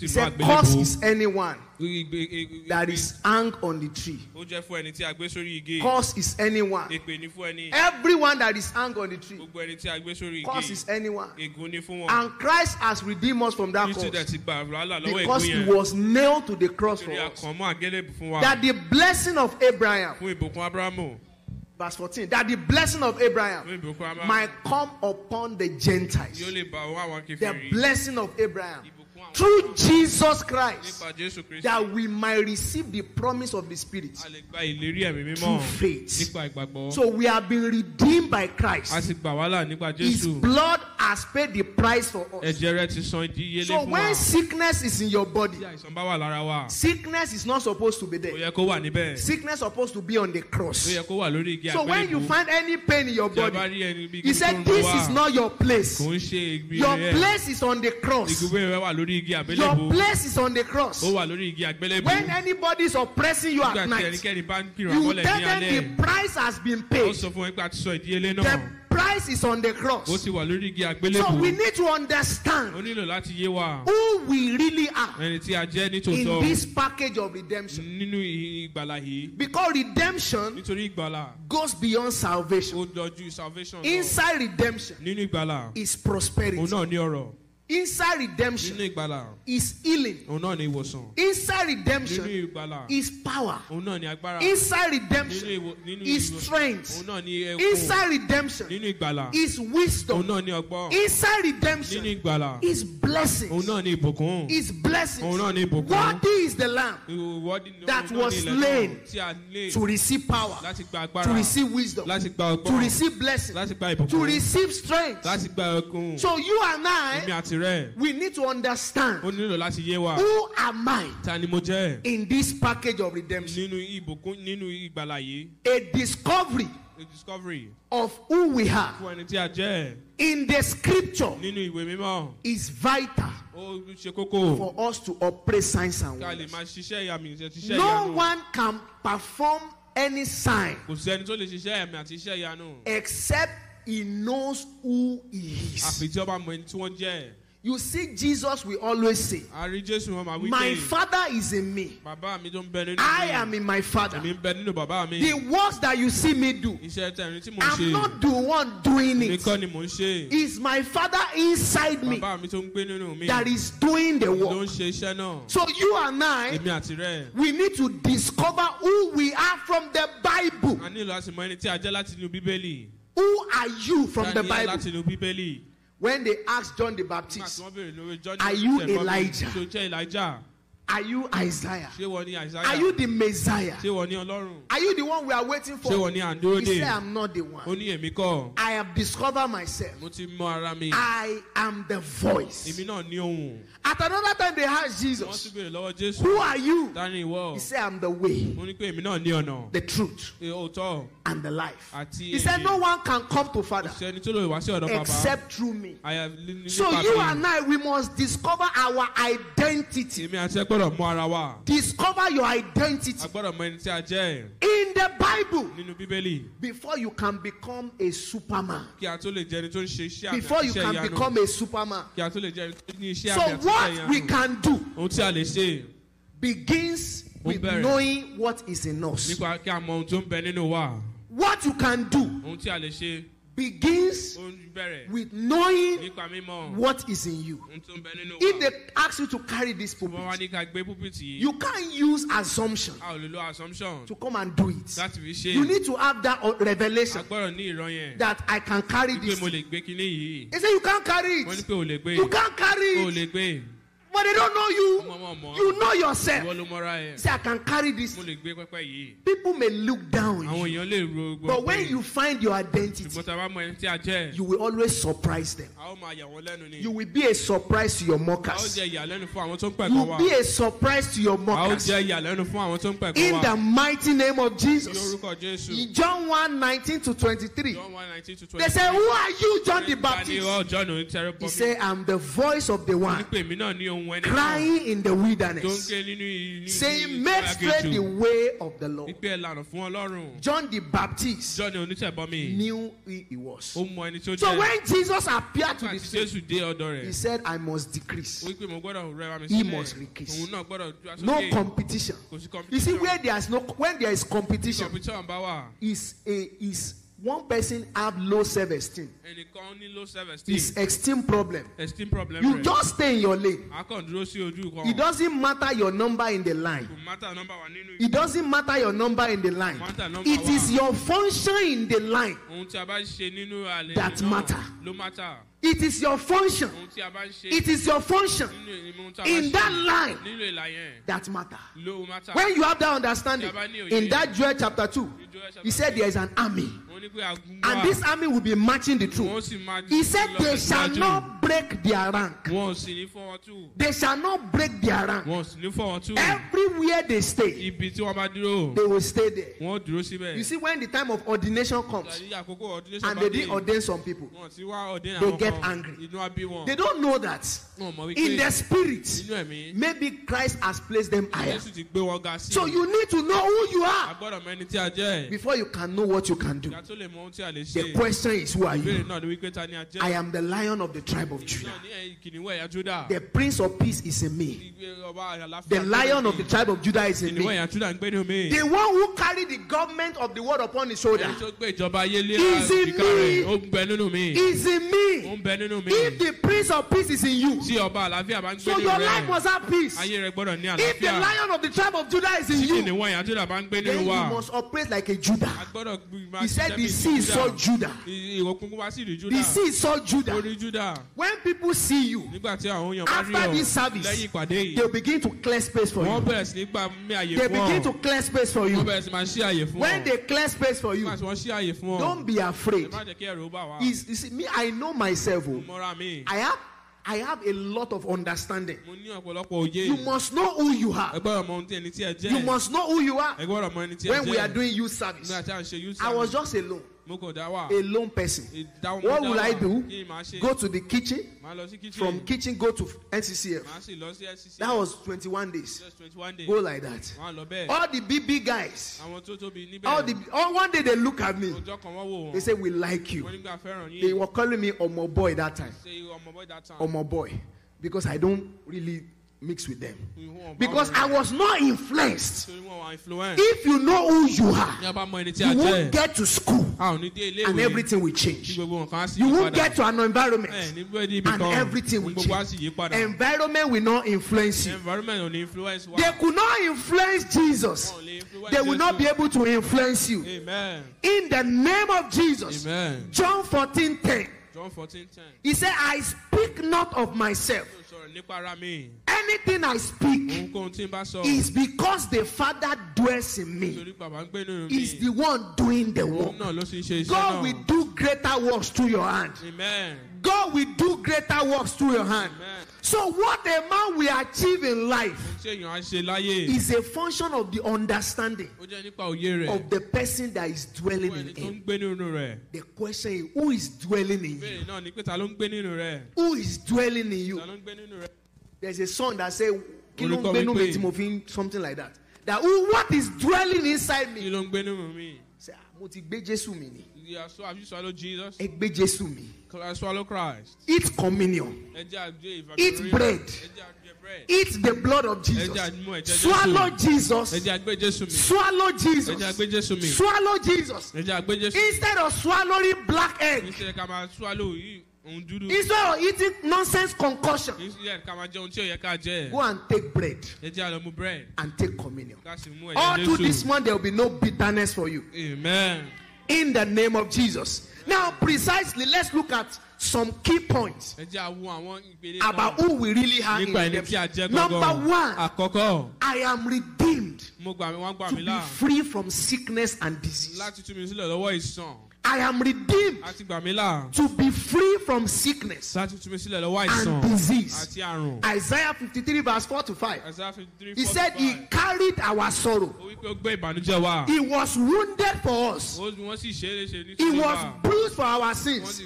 [SPEAKER 4] He said, "Curse is anyone
[SPEAKER 6] Igbe- i- i-
[SPEAKER 4] that is hung on the tree."
[SPEAKER 6] ó jẹ́ fún ẹni tí a gbé sórí igi
[SPEAKER 4] Cause is anyone.
[SPEAKER 6] èpè ní fún ẹni
[SPEAKER 4] Everyone that is hung on the tree.
[SPEAKER 6] gbogbo ẹni tí a gbé sórí
[SPEAKER 4] Cause is anyone.
[SPEAKER 6] ègún ní fún wọn
[SPEAKER 4] And Christ has redeemed us from that
[SPEAKER 6] Kristi dẹ̀
[SPEAKER 4] cause.
[SPEAKER 6] ti gbà wá là lọ́wọ́
[SPEAKER 4] Because he was nailed to the cross for us.
[SPEAKER 6] àkànmọ́ àgélébù fún wa
[SPEAKER 4] That the blessing of Abraham,
[SPEAKER 6] fún ìbùkún Ábúráhámù
[SPEAKER 4] verse 14, that the blessing of Abraham
[SPEAKER 6] fún ìbùkún Ábúráhámù
[SPEAKER 4] might come upon the Gentiles.
[SPEAKER 6] lè bá wá àwọn
[SPEAKER 4] The blessing of Abraham.
[SPEAKER 6] Ìbùkún àwọn
[SPEAKER 4] Through Jesus Christ.
[SPEAKER 6] nípa Jésù Kristi
[SPEAKER 4] That we might receive the promise of the Spirit.
[SPEAKER 6] a lè gba ìlérí ẹ̀mí mímọ́
[SPEAKER 4] Through faith.
[SPEAKER 6] nípa ìgbàgbọ́
[SPEAKER 4] So we have been redeemed by
[SPEAKER 6] a
[SPEAKER 4] Christ.
[SPEAKER 6] ti gbà wá là nípa
[SPEAKER 4] His
[SPEAKER 6] Jésù
[SPEAKER 4] blood has paid the price for us.
[SPEAKER 6] ẹ̀jẹ̀ rẹ̀ ti san ìdíyelé
[SPEAKER 4] So
[SPEAKER 6] fún wa
[SPEAKER 4] when sickness is in your body,
[SPEAKER 6] tí àìsàn bá wà lára wa
[SPEAKER 4] sickness is not supposed to be
[SPEAKER 6] ó
[SPEAKER 4] there.
[SPEAKER 6] yẹ kó wà níbẹ̀
[SPEAKER 4] Sickness supposed to be on the
[SPEAKER 6] ó
[SPEAKER 4] cross.
[SPEAKER 6] yẹ kó wà lórí igi
[SPEAKER 4] So when you
[SPEAKER 6] àgbélébùú
[SPEAKER 4] find any pain in your
[SPEAKER 6] tí a bá
[SPEAKER 4] body,
[SPEAKER 6] rí ẹni bí
[SPEAKER 4] he said, This is not your place.
[SPEAKER 6] kò ń ṣe ìgbé
[SPEAKER 4] Your
[SPEAKER 6] rẹ̀
[SPEAKER 4] place is on the cross.
[SPEAKER 6] Igi
[SPEAKER 4] Your
[SPEAKER 6] àgbélébùú
[SPEAKER 4] place is on the cross.
[SPEAKER 6] ó wà lórí igi àgbélébùú
[SPEAKER 4] When anybody is oppressing you
[SPEAKER 6] nígbà
[SPEAKER 4] at
[SPEAKER 6] tí
[SPEAKER 4] night,
[SPEAKER 6] ẹnikẹ́ni bá ń kírun
[SPEAKER 4] you tell them the price has been
[SPEAKER 6] ó
[SPEAKER 4] paid.
[SPEAKER 6] sọ fún wọn pé a ti sọ ìdíyelé
[SPEAKER 4] The
[SPEAKER 6] náà
[SPEAKER 4] price is on the
[SPEAKER 6] ó
[SPEAKER 4] cross.
[SPEAKER 6] sì wà lórí igi
[SPEAKER 4] So
[SPEAKER 6] àgbélébùú
[SPEAKER 4] we need to
[SPEAKER 6] ó
[SPEAKER 4] understand
[SPEAKER 6] nílò láti yé wa
[SPEAKER 4] who we really are
[SPEAKER 6] ẹni tí a jẹ́
[SPEAKER 4] in
[SPEAKER 6] nítòótọ́
[SPEAKER 4] this package of redemption.
[SPEAKER 6] nínú ì- ìgbàlà yìí
[SPEAKER 4] Because redemption
[SPEAKER 6] nítorí ìgbàlà
[SPEAKER 4] goes beyond salvation.
[SPEAKER 6] ó dojú salvation lọ
[SPEAKER 4] Inside redemption
[SPEAKER 6] nínú ìgbàlà
[SPEAKER 4] is
[SPEAKER 6] òun
[SPEAKER 4] prosperity.
[SPEAKER 6] náà ní ọrọ̀
[SPEAKER 4] Inside redemption is healing.
[SPEAKER 6] òun náà ní ìwòsàn.
[SPEAKER 4] Inside redemption is power.
[SPEAKER 6] òun náà ní agbára.
[SPEAKER 4] Inside redemption is strength.
[SPEAKER 6] òun náà ní ẹkún.
[SPEAKER 4] Inside redemption is wisdom.
[SPEAKER 6] náà ní ọgbọ́n.
[SPEAKER 4] Inside redemption is
[SPEAKER 6] náà
[SPEAKER 4] Is blessings.
[SPEAKER 6] òun náà ní ìbùkún.
[SPEAKER 4] Worthy is the lamb that
[SPEAKER 6] òun náà ní
[SPEAKER 4] was slain
[SPEAKER 6] tí a lé
[SPEAKER 4] to receive power, to receive wisdom, to receive blessing, to receive strength.
[SPEAKER 6] láti gba ẹkún.
[SPEAKER 4] So you and I,
[SPEAKER 6] rẹ.
[SPEAKER 4] We need to understand
[SPEAKER 6] ó nílò láti yé wa.
[SPEAKER 4] who am I
[SPEAKER 6] ta ni mo jẹ́?
[SPEAKER 4] in this package of redemption.
[SPEAKER 6] nínú ìbùkún nínú ìgbàlà yìí.
[SPEAKER 4] A discovery
[SPEAKER 6] a discovery
[SPEAKER 4] of who we are
[SPEAKER 6] fún ẹni tí a jẹ́.
[SPEAKER 4] in the scripture
[SPEAKER 6] nínú ìwé mímọ́.
[SPEAKER 4] is vital
[SPEAKER 6] ó ṣe kókó.
[SPEAKER 4] for us to operate signs and
[SPEAKER 6] ká lè
[SPEAKER 4] wonders.
[SPEAKER 6] máa ṣiṣẹ́ ìyàmì ṣiṣẹ́
[SPEAKER 4] No
[SPEAKER 6] ìyanu.
[SPEAKER 4] one can perform any sign
[SPEAKER 6] kò sí ẹni tó lè ṣiṣẹ́ ẹ̀mí àti iṣẹ́ ìyanu.
[SPEAKER 4] except he knows who he
[SPEAKER 6] àfi
[SPEAKER 4] is.
[SPEAKER 6] tí ọba mọ ẹni tí wọ́n jẹ́
[SPEAKER 4] You see, Jesus will always say,
[SPEAKER 6] a rí jésù wọn máa wí
[SPEAKER 4] My
[SPEAKER 6] pé
[SPEAKER 4] Father is in me.
[SPEAKER 6] bàbá mi tó ń bẹ nínú
[SPEAKER 4] I
[SPEAKER 6] mi
[SPEAKER 4] am in my Father.
[SPEAKER 6] èmi ń bẹ nínú bàbá mi
[SPEAKER 4] The works that you see me do,
[SPEAKER 6] iṣẹ́ tẹ̀rín tí mò ń
[SPEAKER 4] I'm
[SPEAKER 6] ṣe
[SPEAKER 4] not the one doing
[SPEAKER 6] èmi
[SPEAKER 4] it.
[SPEAKER 6] kọ́ ni mò ń ṣe
[SPEAKER 4] It's my Father inside me
[SPEAKER 6] bàbá mi tó ń gbé nínú mi
[SPEAKER 4] that is doing the
[SPEAKER 6] ló ń
[SPEAKER 4] work.
[SPEAKER 6] ṣe iṣẹ́ náà
[SPEAKER 4] So you and I,
[SPEAKER 6] èmi àti rẹ̀
[SPEAKER 4] we need to discover who we are from the Bible.
[SPEAKER 6] a nílò láti mọ ẹni tí a jẹ́ láti inú bíbélì
[SPEAKER 4] Who are you from
[SPEAKER 6] Ta
[SPEAKER 4] the
[SPEAKER 6] ni ẹ́
[SPEAKER 4] Bible?
[SPEAKER 6] Láti inú bíbélì
[SPEAKER 4] when they asked John the Baptist,
[SPEAKER 6] wọ́n béèrè lórí john
[SPEAKER 4] Are you Elijah?
[SPEAKER 6] Ṣé o jẹ́ elijah
[SPEAKER 4] Are you Isaiah?
[SPEAKER 6] ṣé wọ́n ní isaiah
[SPEAKER 4] Are you the Messiah?
[SPEAKER 6] ṣé wọ́n ní ọlọ́run
[SPEAKER 4] Are you the one we are waiting for?
[SPEAKER 6] ṣé wọ́n ní à ń
[SPEAKER 4] He said, I'm not the one.
[SPEAKER 6] ní èmi kọ́
[SPEAKER 4] I have discovered myself.
[SPEAKER 6] mo ti mọ ara mi
[SPEAKER 4] I am the voice.
[SPEAKER 6] èmi náà ní ohùn
[SPEAKER 4] At another time, they asked Jesus,
[SPEAKER 6] tún béèrè lọ́wọ́ jésù
[SPEAKER 4] Who are you? He said, I'm the way,
[SPEAKER 6] mo ní pé èmi náà ní ọ̀nà
[SPEAKER 4] the truth, and the life. He said. No one can come to Father
[SPEAKER 6] kò sẹ́ni tó lè wá sí ọ̀dọ̀ bàbá
[SPEAKER 4] except through me. So you and I, we must discover our identity.
[SPEAKER 6] Gbọ́dọ̀ mọ ara wa.
[SPEAKER 4] Discover your
[SPEAKER 6] a
[SPEAKER 4] identity
[SPEAKER 6] gbọ́dọ̀ mọ ẹni tí a jẹ́
[SPEAKER 4] in the Bible.
[SPEAKER 6] Nínú bíbélì.
[SPEAKER 4] Before you can become a superman.
[SPEAKER 6] kí a tó lè jẹ́ ẹni tó ń ṣe iṣẹ́ àmì
[SPEAKER 4] Before
[SPEAKER 6] àti
[SPEAKER 4] you
[SPEAKER 6] iṣẹ́
[SPEAKER 4] can
[SPEAKER 6] ìyanu.
[SPEAKER 4] become a superman.
[SPEAKER 6] kí a tó lè jẹ́ ẹni tó ní iṣẹ́
[SPEAKER 4] So
[SPEAKER 6] àmì àti iṣẹ́
[SPEAKER 4] what we
[SPEAKER 6] ìyanu
[SPEAKER 4] can do
[SPEAKER 6] ohun tí a lè ṣe.
[SPEAKER 4] begins with knowing what is in us.
[SPEAKER 6] nípa kí a mọ ohun tó ń bẹ nínú wa.
[SPEAKER 4] What you can do
[SPEAKER 6] ohun tí a lè ṣe
[SPEAKER 4] begins
[SPEAKER 6] ó ń bẹ̀rẹ̀
[SPEAKER 4] with knowing what is in you.
[SPEAKER 6] ohun tó ń bẹ nínú
[SPEAKER 4] If they ask you to carry this pulpit,
[SPEAKER 6] ní ká gbé púpìtì yìí
[SPEAKER 4] you can't use assumption
[SPEAKER 6] a ò lè lo assumption
[SPEAKER 4] to come and do it.
[SPEAKER 6] láti fi ṣe
[SPEAKER 4] You need to have that uh, revelation
[SPEAKER 6] gbọ́dọ̀ ní ìran yẹn
[SPEAKER 4] that I can carry this.
[SPEAKER 6] mo lè gbé kinní yìí
[SPEAKER 4] They say you can't carry it.
[SPEAKER 6] pé ò lè gbé
[SPEAKER 4] You can't carry it. But they don't know you. You know yourself. Say I can carry this.
[SPEAKER 6] mo lè gbé pẹ́pẹ́ yìí
[SPEAKER 4] People may look down on you.
[SPEAKER 6] èèyàn lè ro gbọ́
[SPEAKER 4] But when you find your identity,
[SPEAKER 6] ṣùgbọ́n tá a bá mọ ẹni tí a jẹ́
[SPEAKER 4] you will always surprise them.
[SPEAKER 6] a ó máa yà wọ́n lẹ́nu ni
[SPEAKER 4] You will be a surprise to your mockers.
[SPEAKER 6] jẹ́ ìyàlẹ́nu fún àwọn tó ń
[SPEAKER 4] You will be a surprise to your mockers.
[SPEAKER 6] jẹ́ ìyàlẹ́nu fún àwọn tó ń pẹ̀kọ́
[SPEAKER 4] In the mighty name of Jesus. In John 1 19 to 23.
[SPEAKER 6] John one nineteen to
[SPEAKER 4] They say, Who are you, John the Baptist?
[SPEAKER 6] ọ John ò ń tẹrẹ bọ
[SPEAKER 4] He said, I'm the voice of the one
[SPEAKER 6] Nípa èmi náà ní ohun ẹni náà
[SPEAKER 4] crying in the
[SPEAKER 6] tó ń
[SPEAKER 4] wilderness,
[SPEAKER 6] ké nínú ìlú
[SPEAKER 4] saying, Make straight the way of the Lord.
[SPEAKER 6] Nípa ìlànà fún Ọlọ́run.
[SPEAKER 4] John the Baptist
[SPEAKER 6] John onítẹ̀bọ mi.
[SPEAKER 4] knew who he was.
[SPEAKER 6] Ó mọ ẹni tó
[SPEAKER 4] So
[SPEAKER 6] jẹ́.
[SPEAKER 4] when Jesus appeared to
[SPEAKER 6] Nígbà
[SPEAKER 4] the
[SPEAKER 6] tí
[SPEAKER 4] city,
[SPEAKER 6] Jésù dé ọ̀dọ̀
[SPEAKER 4] he
[SPEAKER 6] rẹ̀.
[SPEAKER 4] said, I must decrease.
[SPEAKER 6] Ó wí pé mo gbọ́dọ̀ rẹwà mi
[SPEAKER 4] He
[SPEAKER 6] sílẹ̀.
[SPEAKER 4] must increase.
[SPEAKER 6] Òun náà gbọ́dọ̀ dúró
[SPEAKER 4] No
[SPEAKER 6] sókè.
[SPEAKER 4] competition.
[SPEAKER 6] Kò sí
[SPEAKER 4] You see,
[SPEAKER 6] competition.
[SPEAKER 4] where there is no when there is competition,
[SPEAKER 6] Competition bá wà.
[SPEAKER 4] is a is one person have low self-esteem.
[SPEAKER 6] Ẹnìkan ní low self
[SPEAKER 4] It's
[SPEAKER 6] esteem.
[SPEAKER 4] problem.
[SPEAKER 6] Esteem problem
[SPEAKER 4] You
[SPEAKER 6] rẹ̀.
[SPEAKER 4] just stay in your lane.
[SPEAKER 6] A kàn dúró sí ojú kan.
[SPEAKER 4] It doesn't matter your number in the line.
[SPEAKER 6] Kò mátà nọ́mbà wà nínú
[SPEAKER 4] It doesn't matter your number in the line.
[SPEAKER 6] Matter number
[SPEAKER 4] It is your function in the line.
[SPEAKER 6] ohun tí a bá ṣe nínú àlè
[SPEAKER 4] That matter.
[SPEAKER 6] ló mátà.
[SPEAKER 4] It is your function.
[SPEAKER 6] Ohun tí a bá ń ṣe
[SPEAKER 4] It is your function
[SPEAKER 6] nínú ìmú tí a bá
[SPEAKER 4] in that line
[SPEAKER 6] nínú ìlà yẹn
[SPEAKER 4] that matter. When you have that understanding, in that Joel chapter 2, he said there is an army.
[SPEAKER 6] wọ́n ní pé agun
[SPEAKER 4] And this army will be marching the truth. He said they shall not break their rank.
[SPEAKER 6] wọ́n ò sì ní fọ́.
[SPEAKER 4] They shall not break their rank.
[SPEAKER 6] wọ́n ò sì ní fọ́.
[SPEAKER 4] Everywhere they stay,
[SPEAKER 6] ibi tí wọ́n bá dúró
[SPEAKER 4] they will stay there.
[SPEAKER 6] wọ́n dúró síbẹ̀.
[SPEAKER 4] You see, when the time of ordination comes
[SPEAKER 6] Ìgbà tí àkókò ordination
[SPEAKER 4] and they didn't ordain some people,
[SPEAKER 6] wọ́n ti wá ordain
[SPEAKER 4] they
[SPEAKER 6] àwọn
[SPEAKER 4] get angry.
[SPEAKER 6] inú á bí
[SPEAKER 4] they don't know that in their spirit, maybe Christ has placed them higher.
[SPEAKER 6] Jésù ti gbé wọn ga sí.
[SPEAKER 4] So you need to know who you are
[SPEAKER 6] gbọ́dọ̀ mọ ẹni tí a jẹ́.
[SPEAKER 4] before you can know what you can do.
[SPEAKER 6] ìgbà tó lè mọ ohun tí a lè
[SPEAKER 4] The question is, who are you?
[SPEAKER 6] náà ni wípé ta ni a jẹ́.
[SPEAKER 4] I am the lion of the tribe of Judah.
[SPEAKER 6] ní ẹ̀yìn kìnìún ẹ̀yà Júdà.
[SPEAKER 4] The prince of peace is in me.
[SPEAKER 6] Ìgbé ọba àlàáfíà
[SPEAKER 4] The lion of the tribe of Judah is in me.
[SPEAKER 6] ẹ̀yà Júdà ń gbé nínú mi.
[SPEAKER 4] The one who carried the government of the world upon his shoulder
[SPEAKER 6] ẹni tó gbé ìjọba ayé lé
[SPEAKER 4] Is in me.
[SPEAKER 6] ó ń bẹ nínú mi.
[SPEAKER 4] is in me.
[SPEAKER 6] Bẹ nínú mi.
[SPEAKER 4] If the prince of peace is in you,
[SPEAKER 6] tí ọba àlàáfíà bá ń gbé
[SPEAKER 4] so
[SPEAKER 6] nínú
[SPEAKER 4] your life
[SPEAKER 6] rẹ̀
[SPEAKER 4] must have peace.
[SPEAKER 6] ayé rẹ̀ gbọ́dọ̀ ní
[SPEAKER 4] If the
[SPEAKER 6] àlàáfíà.
[SPEAKER 4] lion of the tribe of Judah is in
[SPEAKER 6] tí
[SPEAKER 4] you,
[SPEAKER 6] kìnìún ẹ̀yà Júdà bá ń gbé
[SPEAKER 4] then
[SPEAKER 6] nínú
[SPEAKER 4] you
[SPEAKER 6] wa.
[SPEAKER 4] must operate like a Judah.
[SPEAKER 6] a gbọ́dọ̀ máa
[SPEAKER 4] He said the sea saw Judah.
[SPEAKER 6] Ìwọ̀kùnkùn wá sí ìrì Júdà.
[SPEAKER 4] The sea saw Judah.
[SPEAKER 6] orí Júdà.
[SPEAKER 4] When people see you,
[SPEAKER 6] nígbà tí àwọn èèyàn bá rí
[SPEAKER 4] after
[SPEAKER 6] ọ
[SPEAKER 4] this service,
[SPEAKER 6] lẹ́yìn ìpàdé yìí
[SPEAKER 4] they'll begin to clear space for
[SPEAKER 6] wọ́n
[SPEAKER 4] you.
[SPEAKER 6] bẹ̀rẹ̀ sí ní gbà mí àyè
[SPEAKER 4] They
[SPEAKER 6] fún
[SPEAKER 4] begin to
[SPEAKER 6] ọ.
[SPEAKER 4] clear space for
[SPEAKER 6] wọ́n
[SPEAKER 4] you.
[SPEAKER 6] bẹ̀rẹ̀ sí máa ṣí àyè fún ọ.
[SPEAKER 4] When they clear space for you,
[SPEAKER 6] nígbà tí wọ́n ṣí àyè fún ọ.
[SPEAKER 4] don't be afraid.
[SPEAKER 6] ẹ má jẹ́ kí ẹ̀rù ó bà wá.
[SPEAKER 4] Is you see me, I know myself. I have I have a lot of understanding.
[SPEAKER 6] mo ní ọ̀pọ̀lọpọ̀ òye.
[SPEAKER 4] You must know who you are.
[SPEAKER 6] gbọ́dọ̀ mọ ohun tí ẹni tí ẹ jẹ́.
[SPEAKER 4] You must know who you are.
[SPEAKER 6] ẹ gbọ́dọ̀ mọ ẹni tí ẹ jẹ́.
[SPEAKER 4] When we are doing youth service,
[SPEAKER 6] nígbà tí a ń ṣe youth
[SPEAKER 4] I was just alone,
[SPEAKER 6] mo kò dá wà.
[SPEAKER 4] A lone person. What will I do?
[SPEAKER 6] kí ni màá ṣe.
[SPEAKER 4] Go to the kitchen.
[SPEAKER 6] màá lọ sí kitchen.
[SPEAKER 4] From kitchen, go to NCCF.
[SPEAKER 6] màá sì lọ sí SCC.
[SPEAKER 4] That was 21 days.
[SPEAKER 6] just twenty one days.
[SPEAKER 4] Go like that.
[SPEAKER 6] wọ́n á lọ bẹ́ẹ̀.
[SPEAKER 4] All the BB guys, all the all one day they look at me.
[SPEAKER 6] ọjọ́ kan wọ́n wò
[SPEAKER 4] They say we like you.
[SPEAKER 6] wọ́n nígbà fẹ́ràn
[SPEAKER 4] They were calling me Omo boy that time.
[SPEAKER 6] ṣe ọmọ boy that time.
[SPEAKER 4] Omo boy, because I don't really mix with them. Because I was not influenced.
[SPEAKER 6] torí wọn wà influence.
[SPEAKER 4] If you know who you are,
[SPEAKER 6] ní a bá mọ ẹni tí a
[SPEAKER 4] you won't get to school
[SPEAKER 6] a ò ní dé ilé
[SPEAKER 4] and everything will change.
[SPEAKER 6] gbogbo nǹkan á sì
[SPEAKER 4] You won't get to an environment
[SPEAKER 6] ní bẹ́ẹ̀ ní ibì
[SPEAKER 4] and everything will change.
[SPEAKER 6] sì yí padà.
[SPEAKER 4] Environment will not influence you.
[SPEAKER 6] environment ò influence.
[SPEAKER 4] They could not influence Jesus.
[SPEAKER 6] Wọn ò lè influence
[SPEAKER 4] They will not be able to influence you. In the name of Jesus. John 14 10.
[SPEAKER 6] John fourteen ten.
[SPEAKER 4] He said, I speak not of myself.
[SPEAKER 6] Nípa ara mi.
[SPEAKER 4] Anything I speak
[SPEAKER 6] Ohunkóhun tí n bá sọ.
[SPEAKER 4] is because the Father dwells in me.
[SPEAKER 6] Torí bàbá ń gbé nínú
[SPEAKER 4] Is
[SPEAKER 6] mi.
[SPEAKER 4] the one doing the
[SPEAKER 6] Òun
[SPEAKER 4] work.
[SPEAKER 6] náà ló sì ń ṣe iṣẹ́
[SPEAKER 4] God will
[SPEAKER 6] náà.
[SPEAKER 4] do greater works through your hand.
[SPEAKER 6] Amen.
[SPEAKER 4] God will do greater works through your hand.
[SPEAKER 6] Amen.
[SPEAKER 4] So, what a man will achieve in life
[SPEAKER 6] Ṣé èèyàn á ṣe láyé?
[SPEAKER 4] is a function of the understanding
[SPEAKER 6] Ó jẹ́ nípa òye rẹ̀.
[SPEAKER 4] of the person that is dwelling in him.
[SPEAKER 6] gbé nínú rẹ̀.
[SPEAKER 4] The question is, who is dwelling in you?
[SPEAKER 6] Ìbéèrè náà ni pé ta ló ń gbé nínú rẹ̀?
[SPEAKER 4] Who is dwelling in you?
[SPEAKER 6] Ta ló ń gbé nínú rẹ̀?
[SPEAKER 4] There's a song that says, "Kí ló ń
[SPEAKER 6] Orúkọ
[SPEAKER 4] gbénú mi
[SPEAKER 6] wípé-
[SPEAKER 4] tí mo fi ń-" something like that. That who, what is dwelling inside me?
[SPEAKER 6] ló ń gbé nínú mi?
[SPEAKER 4] Say, "Ah, mo ti gbé Jésù mi ni.
[SPEAKER 6] You are so- Have you swallowed Jesus?
[SPEAKER 4] Ẹ gbé Jésù mi.
[SPEAKER 6] I swallow Christ.
[SPEAKER 4] Eat communion.
[SPEAKER 6] Ẹ jẹ́ àgbé ìfàkùnrin.
[SPEAKER 4] Eat bread.
[SPEAKER 6] Ẹ jẹ́ àgbé bread.
[SPEAKER 4] Eat the blood of
[SPEAKER 6] Ẹ
[SPEAKER 4] Jesus.
[SPEAKER 6] jẹ́ àmú ẹ̀jẹ̀ Jésù.
[SPEAKER 4] Swallow
[SPEAKER 6] Ẹ
[SPEAKER 4] Jesus.
[SPEAKER 6] jẹ́ àgbé Jésù mi.
[SPEAKER 4] Swallow
[SPEAKER 6] Ẹ jẹ́
[SPEAKER 4] Jesus.
[SPEAKER 6] àgbé Jésù mi.
[SPEAKER 4] Swallow Jesus.
[SPEAKER 6] Ẹ jẹ́ àgbé Jésù mi.
[SPEAKER 4] Instead of swallowing black egg,
[SPEAKER 6] Iṣẹ́ ká máa swallow yìí òun dúdú.
[SPEAKER 4] instead of eating nonsense concoction,
[SPEAKER 6] Iṣẹ́ ká máa jẹ ohun tí ò yẹ ká jẹ.
[SPEAKER 4] go and take bread
[SPEAKER 6] Ẹ jẹ́ àlọ́ mu bread.
[SPEAKER 4] and take communion.
[SPEAKER 6] Ká sì mú
[SPEAKER 4] All
[SPEAKER 6] ẹ̀jẹ̀
[SPEAKER 4] through this
[SPEAKER 6] Jésù.
[SPEAKER 4] month, there will be no bitterness for you.
[SPEAKER 6] Amen.
[SPEAKER 4] In the name of Jesus. Now, precisely, let's look at some key points
[SPEAKER 6] Ẹ jẹ́ àwo àwọn ìpele
[SPEAKER 4] about who we really have in
[SPEAKER 6] nípa ẹni tí a
[SPEAKER 4] redemption.
[SPEAKER 6] jẹ́
[SPEAKER 4] Number one, I am redeemed
[SPEAKER 6] mo gbà mí, wọ́n gbà
[SPEAKER 4] to be free from sickness and disease. I am redeemed to be free from sickness and disease. Isaiah 53 verse 4 to 5. He said he carried our sorrow. He was wounded for us. He was bruised for our sins.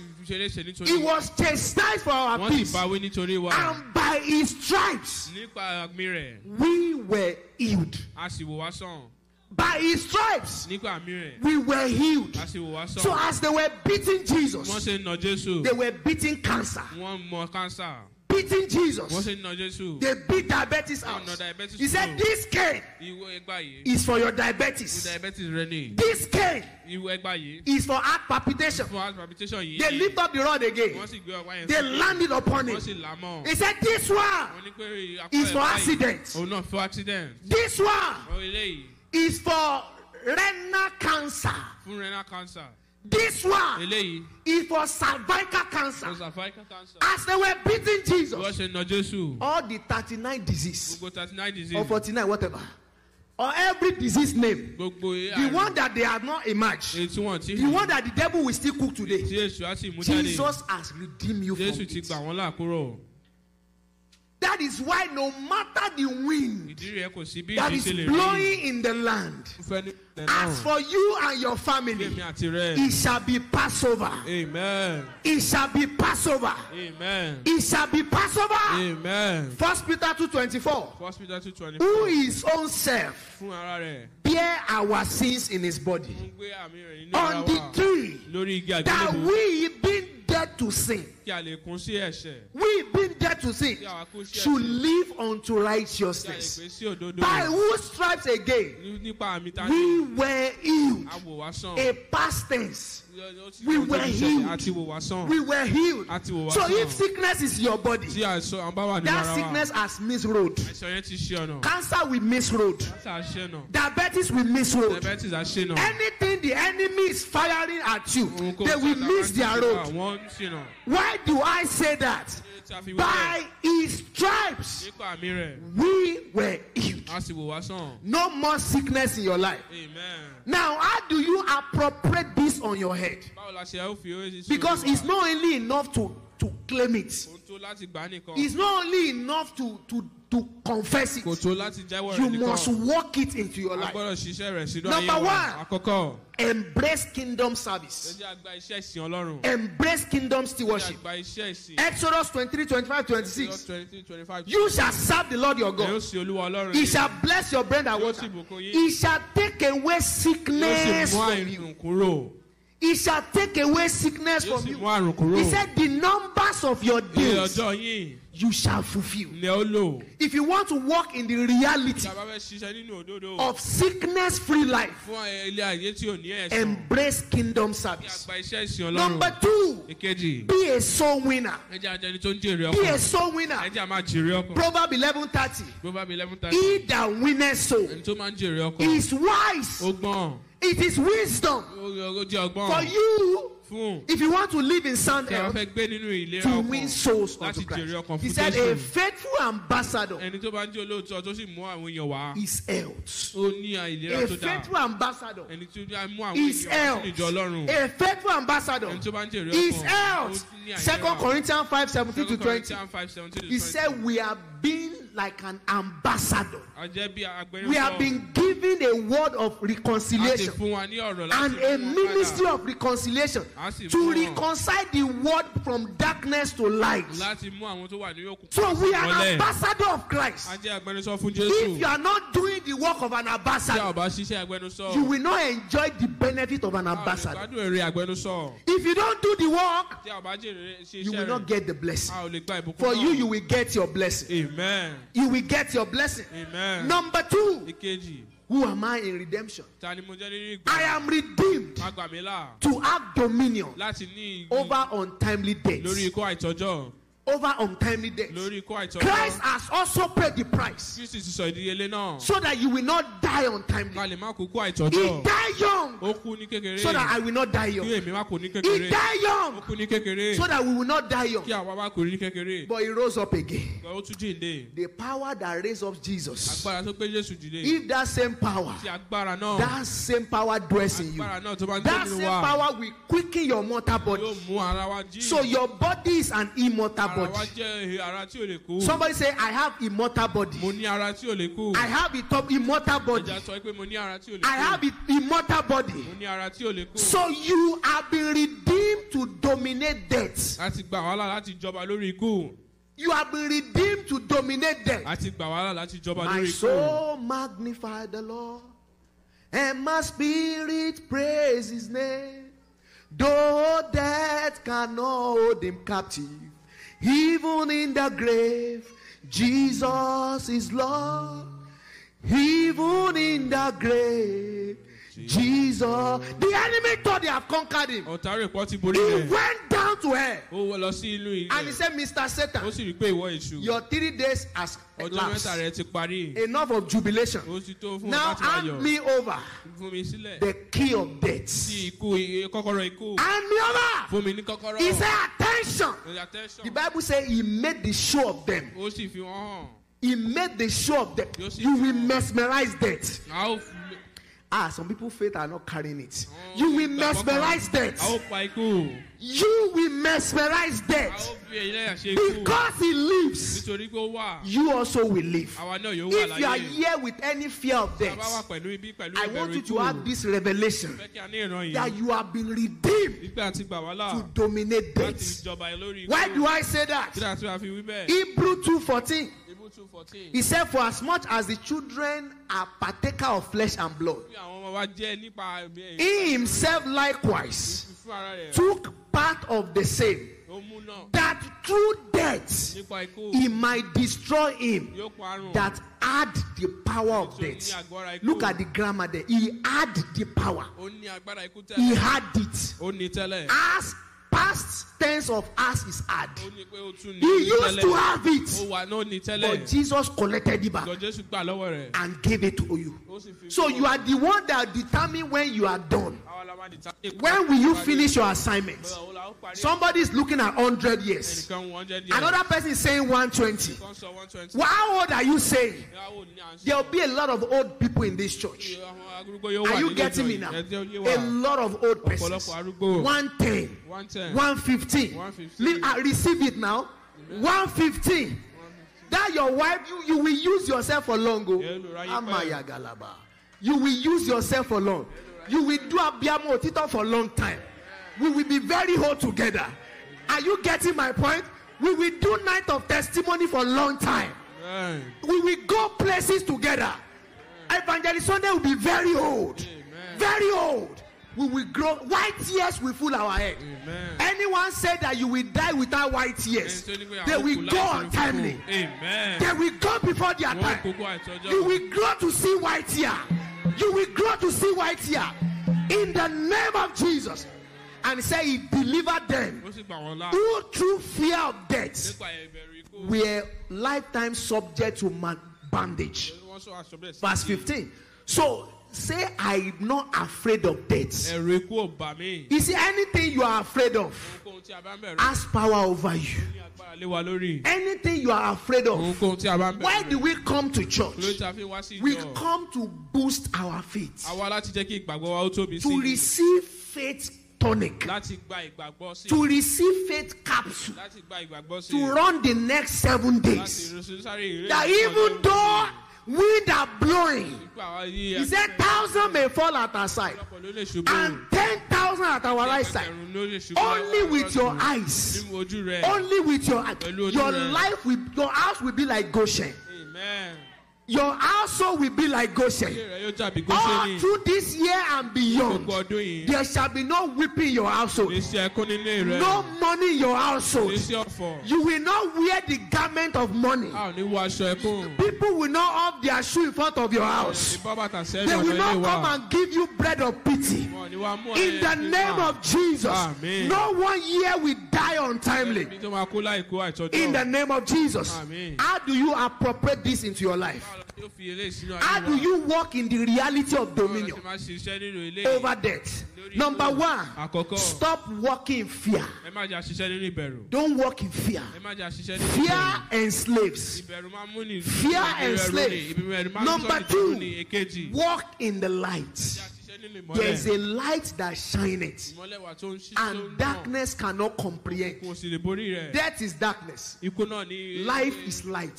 [SPEAKER 4] He was chastised for our peace. And by his stripes we were healed.
[SPEAKER 6] A sì wò wá sàn.
[SPEAKER 4] By His stripes,
[SPEAKER 6] Nípa àmì rẹ̀,
[SPEAKER 4] we were healed.
[SPEAKER 6] a sì wò wá
[SPEAKER 4] So as they were beating Jesus,
[SPEAKER 6] ṣe ń nà Jésù.
[SPEAKER 4] they were beating cancer,
[SPEAKER 6] Wọ́n mọ kánsà.
[SPEAKER 4] beating Jesus.
[SPEAKER 6] ṣe ń nà Jésù.
[SPEAKER 4] They beat diabetes out. He said. This cane
[SPEAKER 6] Ìwọ ẹgbà yìí.
[SPEAKER 4] is for your diabetes.
[SPEAKER 6] diabetes.
[SPEAKER 4] This cane
[SPEAKER 6] Ìwọ ẹgbà yìí.
[SPEAKER 4] is for heart palpitation.
[SPEAKER 6] Fún heart palpitation.
[SPEAKER 4] They lift up the rod again.
[SPEAKER 6] Wọ́n sì gbé ọwọ́ yẹn
[SPEAKER 4] They landed upon it.
[SPEAKER 6] là á mọ́.
[SPEAKER 4] He said, This one
[SPEAKER 6] Wọ́n ní pé apá
[SPEAKER 4] is for accident.
[SPEAKER 6] Òun náà fún accident.
[SPEAKER 4] This one is for renal cancer.
[SPEAKER 6] fún renal cancer.
[SPEAKER 4] This one
[SPEAKER 6] Eléyìí
[SPEAKER 4] is for cervical cancer.
[SPEAKER 6] fún cervical cancer.
[SPEAKER 4] As they were beating
[SPEAKER 6] Wọ́n
[SPEAKER 4] Jesus,
[SPEAKER 6] ṣe nà Jésù.
[SPEAKER 4] all the 39 disease
[SPEAKER 6] Gbogbo thirty nine
[SPEAKER 4] or
[SPEAKER 6] disease.
[SPEAKER 4] 49, whatever, or every disease name,
[SPEAKER 6] Gbogbo
[SPEAKER 4] the one that they have not emerged,
[SPEAKER 6] èyí tí wọ́n ti
[SPEAKER 4] the one that the devil will still cook today,
[SPEAKER 6] Èṣù á sì mú jáde.
[SPEAKER 4] Jesus has redeemed you from
[SPEAKER 6] Jésù ti
[SPEAKER 4] it.
[SPEAKER 6] gbà wọ́n là kúrò.
[SPEAKER 4] That is why no matter the wind
[SPEAKER 6] Ìdí rẹ̀ kò sí bí
[SPEAKER 4] that is
[SPEAKER 6] ṣe lè rí.
[SPEAKER 4] blowing in the land,
[SPEAKER 6] Fẹ́ ní ilẹ̀
[SPEAKER 4] as for you and your family,
[SPEAKER 6] èmi àti rẹ̀.
[SPEAKER 4] it shall be Passover.
[SPEAKER 6] Amen.
[SPEAKER 4] It shall be Passover.
[SPEAKER 6] Amen.
[SPEAKER 4] It shall be Passover.
[SPEAKER 6] Amen.
[SPEAKER 4] First Peter 2.24.
[SPEAKER 6] First Peter two twenty
[SPEAKER 4] Who
[SPEAKER 6] four.
[SPEAKER 4] his own self
[SPEAKER 6] Fún ara rẹ̀.
[SPEAKER 4] bear our sins in his body
[SPEAKER 6] Ó ń gbé àmì rẹ̀ nínú ara
[SPEAKER 4] on the tree that we being dead to sin.
[SPEAKER 6] Kí a lè kún sí ẹ̀ṣẹ̀.
[SPEAKER 4] we being dead to sin. Should live unto
[SPEAKER 6] Kí a lè
[SPEAKER 4] righteousness
[SPEAKER 6] pè sí òdodo.
[SPEAKER 4] by whose stripes again?
[SPEAKER 6] Ní- Nípa àmì ta
[SPEAKER 4] we were healed.
[SPEAKER 6] A wò wá sàn.
[SPEAKER 4] a past tense we
[SPEAKER 6] ó ti
[SPEAKER 4] were
[SPEAKER 6] ṣẹlẹ̀,
[SPEAKER 4] healed.
[SPEAKER 6] A ti wò wá sàn.
[SPEAKER 4] we were healed
[SPEAKER 6] A ti wò wá
[SPEAKER 4] so
[SPEAKER 6] sàn.
[SPEAKER 4] if sickness is your body
[SPEAKER 6] Tí àìsàn àwọn bá wà nínú
[SPEAKER 4] that
[SPEAKER 6] ara wa.
[SPEAKER 4] sickness has miss road
[SPEAKER 6] Àìsàn yẹn ti ṣe ọ̀nà.
[SPEAKER 4] cancer will miss road
[SPEAKER 6] Cancer ṣe nà.
[SPEAKER 4] diabetes will miss road
[SPEAKER 6] Diabetes á ṣe nà.
[SPEAKER 4] anything the enemy is firing at you
[SPEAKER 6] Ohunkóhun
[SPEAKER 4] they
[SPEAKER 6] tí
[SPEAKER 4] will
[SPEAKER 6] àtàwọn
[SPEAKER 4] miss
[SPEAKER 6] ti
[SPEAKER 4] their
[SPEAKER 6] ṣe
[SPEAKER 4] road
[SPEAKER 6] nà, Wọ́n ń ṣe nà.
[SPEAKER 4] why do i say that
[SPEAKER 6] Tí a fi wọ́n bẹ̀.
[SPEAKER 4] by his stripes
[SPEAKER 6] Nípa àmì rẹ̀.
[SPEAKER 4] we were healed
[SPEAKER 6] A sì wò wá sàn.
[SPEAKER 4] no more sickness in your life
[SPEAKER 6] Amen.
[SPEAKER 4] now how do you appropriate this on your head
[SPEAKER 6] Báwo la ṣe ó fi owó sí
[SPEAKER 4] because it's not only enough to to claim it
[SPEAKER 6] Kò tó láti gbà á nìkan.
[SPEAKER 4] it's not only enough to to to confess
[SPEAKER 6] Kò
[SPEAKER 4] it
[SPEAKER 6] tó láti jẹ́wọ́ rẹ̀
[SPEAKER 4] you
[SPEAKER 6] nìkan.
[SPEAKER 4] must walk it into your
[SPEAKER 6] A
[SPEAKER 4] life
[SPEAKER 6] gbọ́dọ̀ ṣiṣẹ́ rẹ̀ sínú
[SPEAKER 4] Number
[SPEAKER 6] ayé wa.
[SPEAKER 4] one.
[SPEAKER 6] Àkọ́kọ́.
[SPEAKER 4] embrace kingdom
[SPEAKER 6] Ẹ
[SPEAKER 4] service
[SPEAKER 6] jẹ́ àgbà iṣẹ́ ìsìn Ọlọ́run.
[SPEAKER 4] embrace kingdom
[SPEAKER 6] Ẹ jẹ́
[SPEAKER 4] stewardship
[SPEAKER 6] àgbà iṣẹ́ ìsìn.
[SPEAKER 4] exodus 23 25 26
[SPEAKER 6] Exodus 23, 25.
[SPEAKER 4] You shall serve the Lord your
[SPEAKER 6] Ẹ yóò
[SPEAKER 4] God.
[SPEAKER 6] sin Olúwa Ọlọ́run
[SPEAKER 4] He
[SPEAKER 6] yín.
[SPEAKER 4] shall bless your bread and
[SPEAKER 6] Yóò
[SPEAKER 4] water.
[SPEAKER 6] sì bùkún yín.
[SPEAKER 4] He shall take away
[SPEAKER 6] Yóò
[SPEAKER 4] sickness
[SPEAKER 6] sì mú
[SPEAKER 4] from you.
[SPEAKER 6] Àrùn kúrò.
[SPEAKER 4] He shall take away sickness
[SPEAKER 6] Yóò
[SPEAKER 4] from
[SPEAKER 6] sì
[SPEAKER 4] you.
[SPEAKER 6] mú àrùn kúrò.
[SPEAKER 4] He said, The numbers of your
[SPEAKER 6] Iye
[SPEAKER 4] days
[SPEAKER 6] ọjọ́ yín
[SPEAKER 4] you shall fulfill.
[SPEAKER 6] ni ó lò.
[SPEAKER 4] If you want to walk in the reality
[SPEAKER 6] Tí a bá fẹ́ ṣiṣẹ́ nínú òdodo.
[SPEAKER 4] of sickness free life,
[SPEAKER 6] Fún ilé ayé tí ò ní ẹ̀sán.
[SPEAKER 4] embrace kingdom
[SPEAKER 6] Kí
[SPEAKER 4] service.
[SPEAKER 6] àgbà iṣẹ́ ìsìn Ọlọ́run.
[SPEAKER 4] Number two,
[SPEAKER 6] Èkejì.
[SPEAKER 4] be a soul winner.
[SPEAKER 6] Ẹ jẹ́ ajẹni tó ń jèrè
[SPEAKER 4] Be a
[SPEAKER 6] ọkàn.
[SPEAKER 4] soul
[SPEAKER 6] Ẹ
[SPEAKER 4] winner.
[SPEAKER 6] jẹ́ a máa jèrè ọkàn.
[SPEAKER 4] Proverb 11:30.
[SPEAKER 6] Proverbs eleven thirty.
[SPEAKER 4] He that winneth soul
[SPEAKER 6] Ẹni tó máa ń jèrè ọkàn.
[SPEAKER 4] is wise. It is wisdom for you if you want to live in sound health to win souls unto Christ. He said, A faithful ambassador is health. A faithful ambassador is health. A faithful ambassador is health.
[SPEAKER 6] 2
[SPEAKER 4] Corinthians 5 17 to 20. He said, We are being like an ambassador.
[SPEAKER 6] a jẹ́ bí agbẹnusọ
[SPEAKER 4] We have been given a word of reconciliation
[SPEAKER 6] fún wa ní ọ̀rọ̀
[SPEAKER 4] and a ministry of reconciliation to reconcile the world from darkness to light.
[SPEAKER 6] láti mú àwọn tó wà ní òkùnkùn
[SPEAKER 4] So we are an ambassador of Christ.
[SPEAKER 6] a jẹ́ agbẹnusọ fún
[SPEAKER 4] If you are not doing the work of an
[SPEAKER 6] tí a ò
[SPEAKER 4] ambassador,
[SPEAKER 6] bá ṣiṣẹ́ agbẹnusọ
[SPEAKER 4] you will not enjoy the benefit of an
[SPEAKER 6] a ò lè
[SPEAKER 4] ambassador.
[SPEAKER 6] gbádùn èrè agbẹnusọ
[SPEAKER 4] If you don't do the work,
[SPEAKER 6] tí a ò bá jèrè ṣe
[SPEAKER 4] you will not get the blessing.
[SPEAKER 6] a ò lè gba ìbùkún
[SPEAKER 4] For you, you will get your blessing.
[SPEAKER 6] amen
[SPEAKER 4] You will get your blessing.
[SPEAKER 6] amen.
[SPEAKER 4] Number two, who am I in redemption?
[SPEAKER 6] ta ni mo jẹ́ nínú
[SPEAKER 4] I am redeemed
[SPEAKER 6] má gbà mí là
[SPEAKER 4] to have dominion
[SPEAKER 6] láti ní igi.
[SPEAKER 4] over untimely
[SPEAKER 6] lórí
[SPEAKER 4] deaths.
[SPEAKER 6] ikú àìtọ́jọ́
[SPEAKER 4] Over untimely
[SPEAKER 6] ikú
[SPEAKER 4] Christ has also paid the price.
[SPEAKER 6] Kristi ti sọ ìdíyelé náà.
[SPEAKER 4] So that you will not die untimely.
[SPEAKER 6] lè má kú kú
[SPEAKER 4] He died young.
[SPEAKER 6] Ó kú ní kékeré.
[SPEAKER 4] So that I will not die young.
[SPEAKER 6] èmi má kú ní
[SPEAKER 4] He died young.
[SPEAKER 6] Kú ní kékeré.
[SPEAKER 4] So that we will not die young.
[SPEAKER 6] kí àwa má kú ní kékeré.
[SPEAKER 4] But he rose up again.
[SPEAKER 6] ó tún jíǹde.
[SPEAKER 4] The power that raised up Jesus,
[SPEAKER 6] agbára tó gbé jésù dìde
[SPEAKER 4] if that same power,
[SPEAKER 6] tí agbára náà.
[SPEAKER 4] that same power dwells in you,
[SPEAKER 6] agbára náà tó bá ń
[SPEAKER 4] that same power will quicken your mortal body.
[SPEAKER 6] mú ara wa jí.
[SPEAKER 4] So your body is an immortal
[SPEAKER 6] wa
[SPEAKER 4] body.
[SPEAKER 6] jẹ́ ara tí ò lè kú
[SPEAKER 4] Somebody say, I have immortal
[SPEAKER 6] mo
[SPEAKER 4] body.
[SPEAKER 6] ní ara tí ò lè kú
[SPEAKER 4] I have a top immortal body.
[SPEAKER 6] sọ pé mo ní ara tí ò lè
[SPEAKER 4] I have a immortal body.
[SPEAKER 6] mo ní ara tí ò lè kú
[SPEAKER 4] So you have been redeemed to dominate death.
[SPEAKER 6] láti gbà wàhálà láti jọba lórí ikú
[SPEAKER 4] You have been redeemed to dominate death.
[SPEAKER 6] láti gbà wàhálà láti jọba
[SPEAKER 4] My soul magnify the Lord, and my spirit praise His name. Though death cannot hold Him captive, even in the grave, Jesus is Lord. Even in the grave, Jesus. The enemy thought they have conquered him.
[SPEAKER 6] ọ̀tá rẹ̀ pọ̀ ti borí
[SPEAKER 4] He
[SPEAKER 6] rẹ̀
[SPEAKER 4] went down to hell,
[SPEAKER 6] ó wọ lọ sí inú
[SPEAKER 4] and he
[SPEAKER 6] ilẹ̀
[SPEAKER 4] said, "Mr.
[SPEAKER 6] ó
[SPEAKER 4] Satan,
[SPEAKER 6] sì rí pé ìwọ èṣù
[SPEAKER 4] your three days has
[SPEAKER 6] ọjọ́ mẹ́ta
[SPEAKER 4] elapsed.
[SPEAKER 6] rẹ̀ ti parí
[SPEAKER 4] Enough of jubilation."
[SPEAKER 6] ó ti tó fún ọ
[SPEAKER 4] Now
[SPEAKER 6] láti máa
[SPEAKER 4] hand
[SPEAKER 6] yọ̀
[SPEAKER 4] me over
[SPEAKER 6] fún mi sílẹ̀
[SPEAKER 4] the key of
[SPEAKER 6] sí
[SPEAKER 4] death.
[SPEAKER 6] ikú iye kọ́kọ́rọ́ ikú
[SPEAKER 4] Hand me over.
[SPEAKER 6] fún mi ní kọ́kọ́rọ́
[SPEAKER 4] He said, attention.
[SPEAKER 6] Attention.
[SPEAKER 4] The Bible says he made the show of them.
[SPEAKER 6] ó sì fi wọ́n hàn
[SPEAKER 4] He made the show of them. You will mesmerize death.
[SPEAKER 6] A ó fi
[SPEAKER 4] Ah, some people faith are not carrying it. You will mesmerize
[SPEAKER 6] a ó
[SPEAKER 4] death.
[SPEAKER 6] pa ikú
[SPEAKER 4] You will mesmerize
[SPEAKER 6] a ó
[SPEAKER 4] death.
[SPEAKER 6] fi ẹ̀yìn lẹ́yà ṣe ikú
[SPEAKER 4] Because he lives,
[SPEAKER 6] nítorí pé ó wà
[SPEAKER 4] you also will live.
[SPEAKER 6] àwa náà yóò wà
[SPEAKER 4] If you are
[SPEAKER 6] láyé
[SPEAKER 4] here with any fear of
[SPEAKER 6] tá a bá wà
[SPEAKER 4] death,
[SPEAKER 6] pẹ̀lú ibi pẹ̀lú
[SPEAKER 4] I want
[SPEAKER 6] ìbẹ̀rù
[SPEAKER 4] you
[SPEAKER 6] ikú
[SPEAKER 4] to have this revelation
[SPEAKER 6] fẹ́ kí a ní ìran
[SPEAKER 4] that
[SPEAKER 6] yìí
[SPEAKER 4] you have been redeemed
[SPEAKER 6] wípé àti gbà wá là
[SPEAKER 4] to dominate
[SPEAKER 6] láti
[SPEAKER 4] death.
[SPEAKER 6] ìjọba lórí ikú
[SPEAKER 4] Why do I say
[SPEAKER 6] kí
[SPEAKER 4] that?
[SPEAKER 6] láti wá fi wí bẹ́ẹ̀
[SPEAKER 4] Hebrew 2:14.
[SPEAKER 6] Ibú two fourteen.
[SPEAKER 4] He said, For as much as the children are partaker of flesh and blood,
[SPEAKER 6] bí àwọn ọmọ wa jẹ́ nípa ẹ̀mí
[SPEAKER 4] he himself likewise
[SPEAKER 6] fún ara rẹ̀.
[SPEAKER 4] took part of the same,
[SPEAKER 6] ó mú náà.
[SPEAKER 4] that through death he might destroy him that had the power of death. Look at the grammar there. He had the power.
[SPEAKER 6] ó ní agbára ikú
[SPEAKER 4] He had it.
[SPEAKER 6] ó ní tẹ́lẹ̀.
[SPEAKER 4] As past tense of us is had.
[SPEAKER 6] ó ní pé ó tún ní
[SPEAKER 4] He used to have it.
[SPEAKER 6] wà náà ní
[SPEAKER 4] But Jesus collected it back
[SPEAKER 6] lọ Jésù gbà lọ́wọ́ rẹ̀
[SPEAKER 4] and gave it to you.
[SPEAKER 6] ó sì fi
[SPEAKER 4] So you are the one that determine when you are done.
[SPEAKER 6] Àwa la máa determine-
[SPEAKER 4] When will you finish your assignment?
[SPEAKER 6] Bọ́lá, ó la ó parí.
[SPEAKER 4] Somebody is looking at 100 years.
[SPEAKER 6] ẹnìkan wọ́n jẹ́ díẹ̀
[SPEAKER 4] Another person is saying 120.
[SPEAKER 6] kan sọ
[SPEAKER 4] Well, how old are you saying?
[SPEAKER 6] ìyàwó ní à ń
[SPEAKER 4] There will be a lot of old people in this church.
[SPEAKER 6] àwọn arúgbó yóò wà
[SPEAKER 4] Are you getting me now?
[SPEAKER 6] Ẹ jẹ́ ó yé
[SPEAKER 4] A lot of old persons.
[SPEAKER 6] ọ̀pọ̀lọpọ̀ arúgbó
[SPEAKER 4] 110,
[SPEAKER 6] one ten
[SPEAKER 4] 115.
[SPEAKER 6] 115.
[SPEAKER 4] Li- uh, Receive it now. 115. That your wife, you, you will use yourself for long. oh.
[SPEAKER 6] Yeah, no, right,
[SPEAKER 4] Amaya Galaba. You will use yourself for long. You will do Abiamo Tito for a long time. We will be very old together. Are you getting my point? We will do night of testimony for a long time.
[SPEAKER 6] Amen.
[SPEAKER 4] We will go places together. Evangelist Sunday will be very old.
[SPEAKER 6] Amen.
[SPEAKER 4] Very old. We will grow. White tears will fill our head.
[SPEAKER 6] Amen.
[SPEAKER 4] Anyone said that you will die without white tears, they will go untimely.
[SPEAKER 6] Amen.
[SPEAKER 4] They will go before their time. You will grow to see white tear. You will grow to see white tear. In the name of Jesus. And say he delivered them
[SPEAKER 6] Ó sì gbà wọ́n lá.
[SPEAKER 4] who through fear of death were lifetime subject to man- bondage.
[SPEAKER 6] Wọ́n sọ aṣọ bẹ́ẹ̀ sí.
[SPEAKER 4] Verse 15. So say, I'm not afraid of death.
[SPEAKER 6] ẹ̀rù ikú ò bà mí.
[SPEAKER 4] You see, anything you are afraid of
[SPEAKER 6] ohunkóhun tí a bá ń bẹ̀rù
[SPEAKER 4] has power over you.
[SPEAKER 6] ní agbára lé wa lórí.
[SPEAKER 4] Anything you are afraid of.
[SPEAKER 6] ohunkóhun tí a bá ń
[SPEAKER 4] Why
[SPEAKER 6] bẹ̀rù.
[SPEAKER 4] do we come to
[SPEAKER 6] lórí
[SPEAKER 4] church?
[SPEAKER 6] tí a fi wá sí
[SPEAKER 4] We
[SPEAKER 6] ìjọ.
[SPEAKER 4] come to boost our faith,
[SPEAKER 6] àwa láti jẹ́ kí ìgbàgbọ́ wa ó tóbi
[SPEAKER 4] to
[SPEAKER 6] sí i.
[SPEAKER 4] receive faith tonic,
[SPEAKER 6] láti gba ìgbàgbọ́ sí i.
[SPEAKER 4] to receive faith capsule,
[SPEAKER 6] láti gba ìgbàgbọ́ sí
[SPEAKER 4] to
[SPEAKER 6] i.
[SPEAKER 4] run the next seven
[SPEAKER 6] láti
[SPEAKER 4] days.
[SPEAKER 6] rúṣu sáré ìrè.
[SPEAKER 4] That even though wind are blowing, he said thousand may fall at our side
[SPEAKER 6] ọ̀pọ̀lọpọ̀ ló lè ṣubú.
[SPEAKER 4] and ten thousand at our right side.
[SPEAKER 6] Ẹgbẹ̀rún ló lè ṣubú
[SPEAKER 4] Only with your eyes.
[SPEAKER 6] Nínú ojú rẹ̀.
[SPEAKER 4] Only with your eyes. Your life will, your house will be like Goshen.
[SPEAKER 6] Amen.
[SPEAKER 4] Your household will be like Goshen.
[SPEAKER 6] rẹ̀ yóò dàbí
[SPEAKER 4] All through this year and beyond,
[SPEAKER 6] Gbogbo ọdún yìí.
[SPEAKER 4] there shall be no weeping in your household,
[SPEAKER 6] Kò ní sí ẹkún nínú rẹ̀.
[SPEAKER 4] no money in your household.
[SPEAKER 6] ní sí ọ̀fọ̀.
[SPEAKER 4] You will not wear the garment of money.
[SPEAKER 6] A ò ní wọ aṣọ ẹkún.
[SPEAKER 4] People will not off their shoe in front of your house.
[SPEAKER 6] Ìbá bàtà sẹ́yìn
[SPEAKER 4] They will not come and give you bread of pity.
[SPEAKER 6] Wọ́n ní wá mú
[SPEAKER 4] In the name of Jesus, no one year will die untimely.
[SPEAKER 6] Ẹni tó máa kú láìkú àìtọ́jú.
[SPEAKER 4] In the name of Jesus, how do you appropriate this into your life? How do you walk in the reality of dominion over death? Number one, stop walking in fear. Don't walk in fear. Fear enslaves. Fear enslaves. Number two, walk in the light. There is a light that shineth, and darkness cannot comprehend. Death is darkness. Life is light.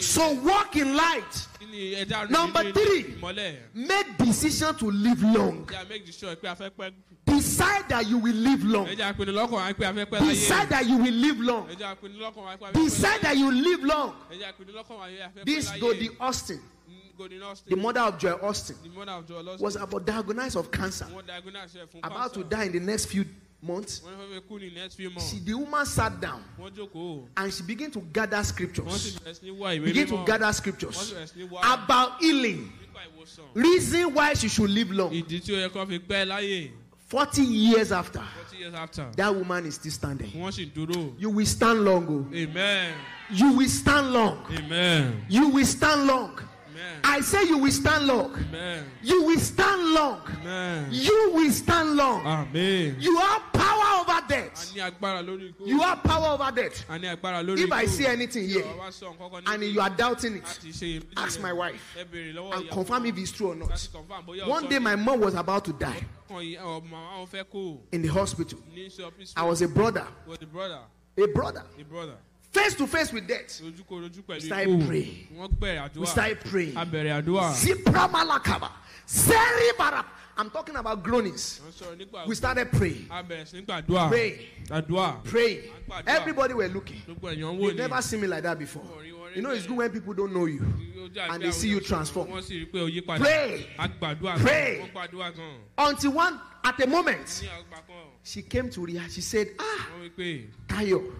[SPEAKER 4] So walk in light. Number three. Make decision to live long. Decide that you will live long. Decide that you will live long. Decide that you live long. This. Dodie Osteen,
[SPEAKER 6] Golden Austin.
[SPEAKER 4] the mother of Joy Austin,
[SPEAKER 6] The mother of Joel Austin.
[SPEAKER 4] was about diagnosed of cancer, about to die in the next few months. She, the woman sat down and she began to gather scriptures. Begin to gather scriptures about healing, reason why she should live long.
[SPEAKER 6] Ìdí tí ó yẹ kó fi pẹ́ láyé.
[SPEAKER 4] 40 years after,
[SPEAKER 6] Forty years after.
[SPEAKER 4] that woman is still standing. You will stand long. oh.
[SPEAKER 6] Amen.
[SPEAKER 4] You will stand long.
[SPEAKER 6] Amen.
[SPEAKER 4] You will stand long.
[SPEAKER 6] Amen.
[SPEAKER 4] I say you will stand long.
[SPEAKER 6] Amen.
[SPEAKER 4] You will stand long.
[SPEAKER 6] Amen.
[SPEAKER 4] You will stand long.
[SPEAKER 6] Amen.
[SPEAKER 4] You have power over death.
[SPEAKER 6] ní agbára lórí ikú.
[SPEAKER 4] You have power over death.
[SPEAKER 6] A ní agbára lórí
[SPEAKER 4] If I see anything here
[SPEAKER 6] ọ̀rọ̀ bá sọ nǹkan kan
[SPEAKER 4] and you are doubting it,
[SPEAKER 6] láti ṣe iyèméjì
[SPEAKER 4] ask my wife
[SPEAKER 6] ẹ béèrè lọ́wọ́
[SPEAKER 4] and confirm if it's true or not.
[SPEAKER 6] láti confirm bóyá
[SPEAKER 4] One day my mom was about to die
[SPEAKER 6] Kan yìí, ọmọ àwọn fẹ́ kó
[SPEAKER 4] in the hospital.
[SPEAKER 6] ní sí ọ́fíìsì
[SPEAKER 4] I was a brother,
[SPEAKER 6] A brother
[SPEAKER 4] a brother face to face with death.
[SPEAKER 6] pẹ̀lú
[SPEAKER 4] started praying. We started praying. Zipra malakaba. I'm talking about groanings.
[SPEAKER 6] wọ́n sọ̀rọ̀ nípa
[SPEAKER 4] We started praying,
[SPEAKER 6] a bẹ̀rẹ̀ sí ní gbàdúrà
[SPEAKER 4] praying,
[SPEAKER 6] àdúrà
[SPEAKER 4] praying.
[SPEAKER 6] Àgbàdua.
[SPEAKER 4] Everybody were looking.
[SPEAKER 6] gbogbo èèyàn ń wò
[SPEAKER 4] You've never seen me like that before. You know, it's good when people don't know you. and they see you transform.
[SPEAKER 6] wọ́n sì rí pé o yí padà
[SPEAKER 4] Pray. Pray.
[SPEAKER 6] gan wọ́n gbàdúrà gan
[SPEAKER 4] Until one, at a moment,
[SPEAKER 6] ní àgbà kan
[SPEAKER 4] she came to Ria. She said, Ah, Tayo,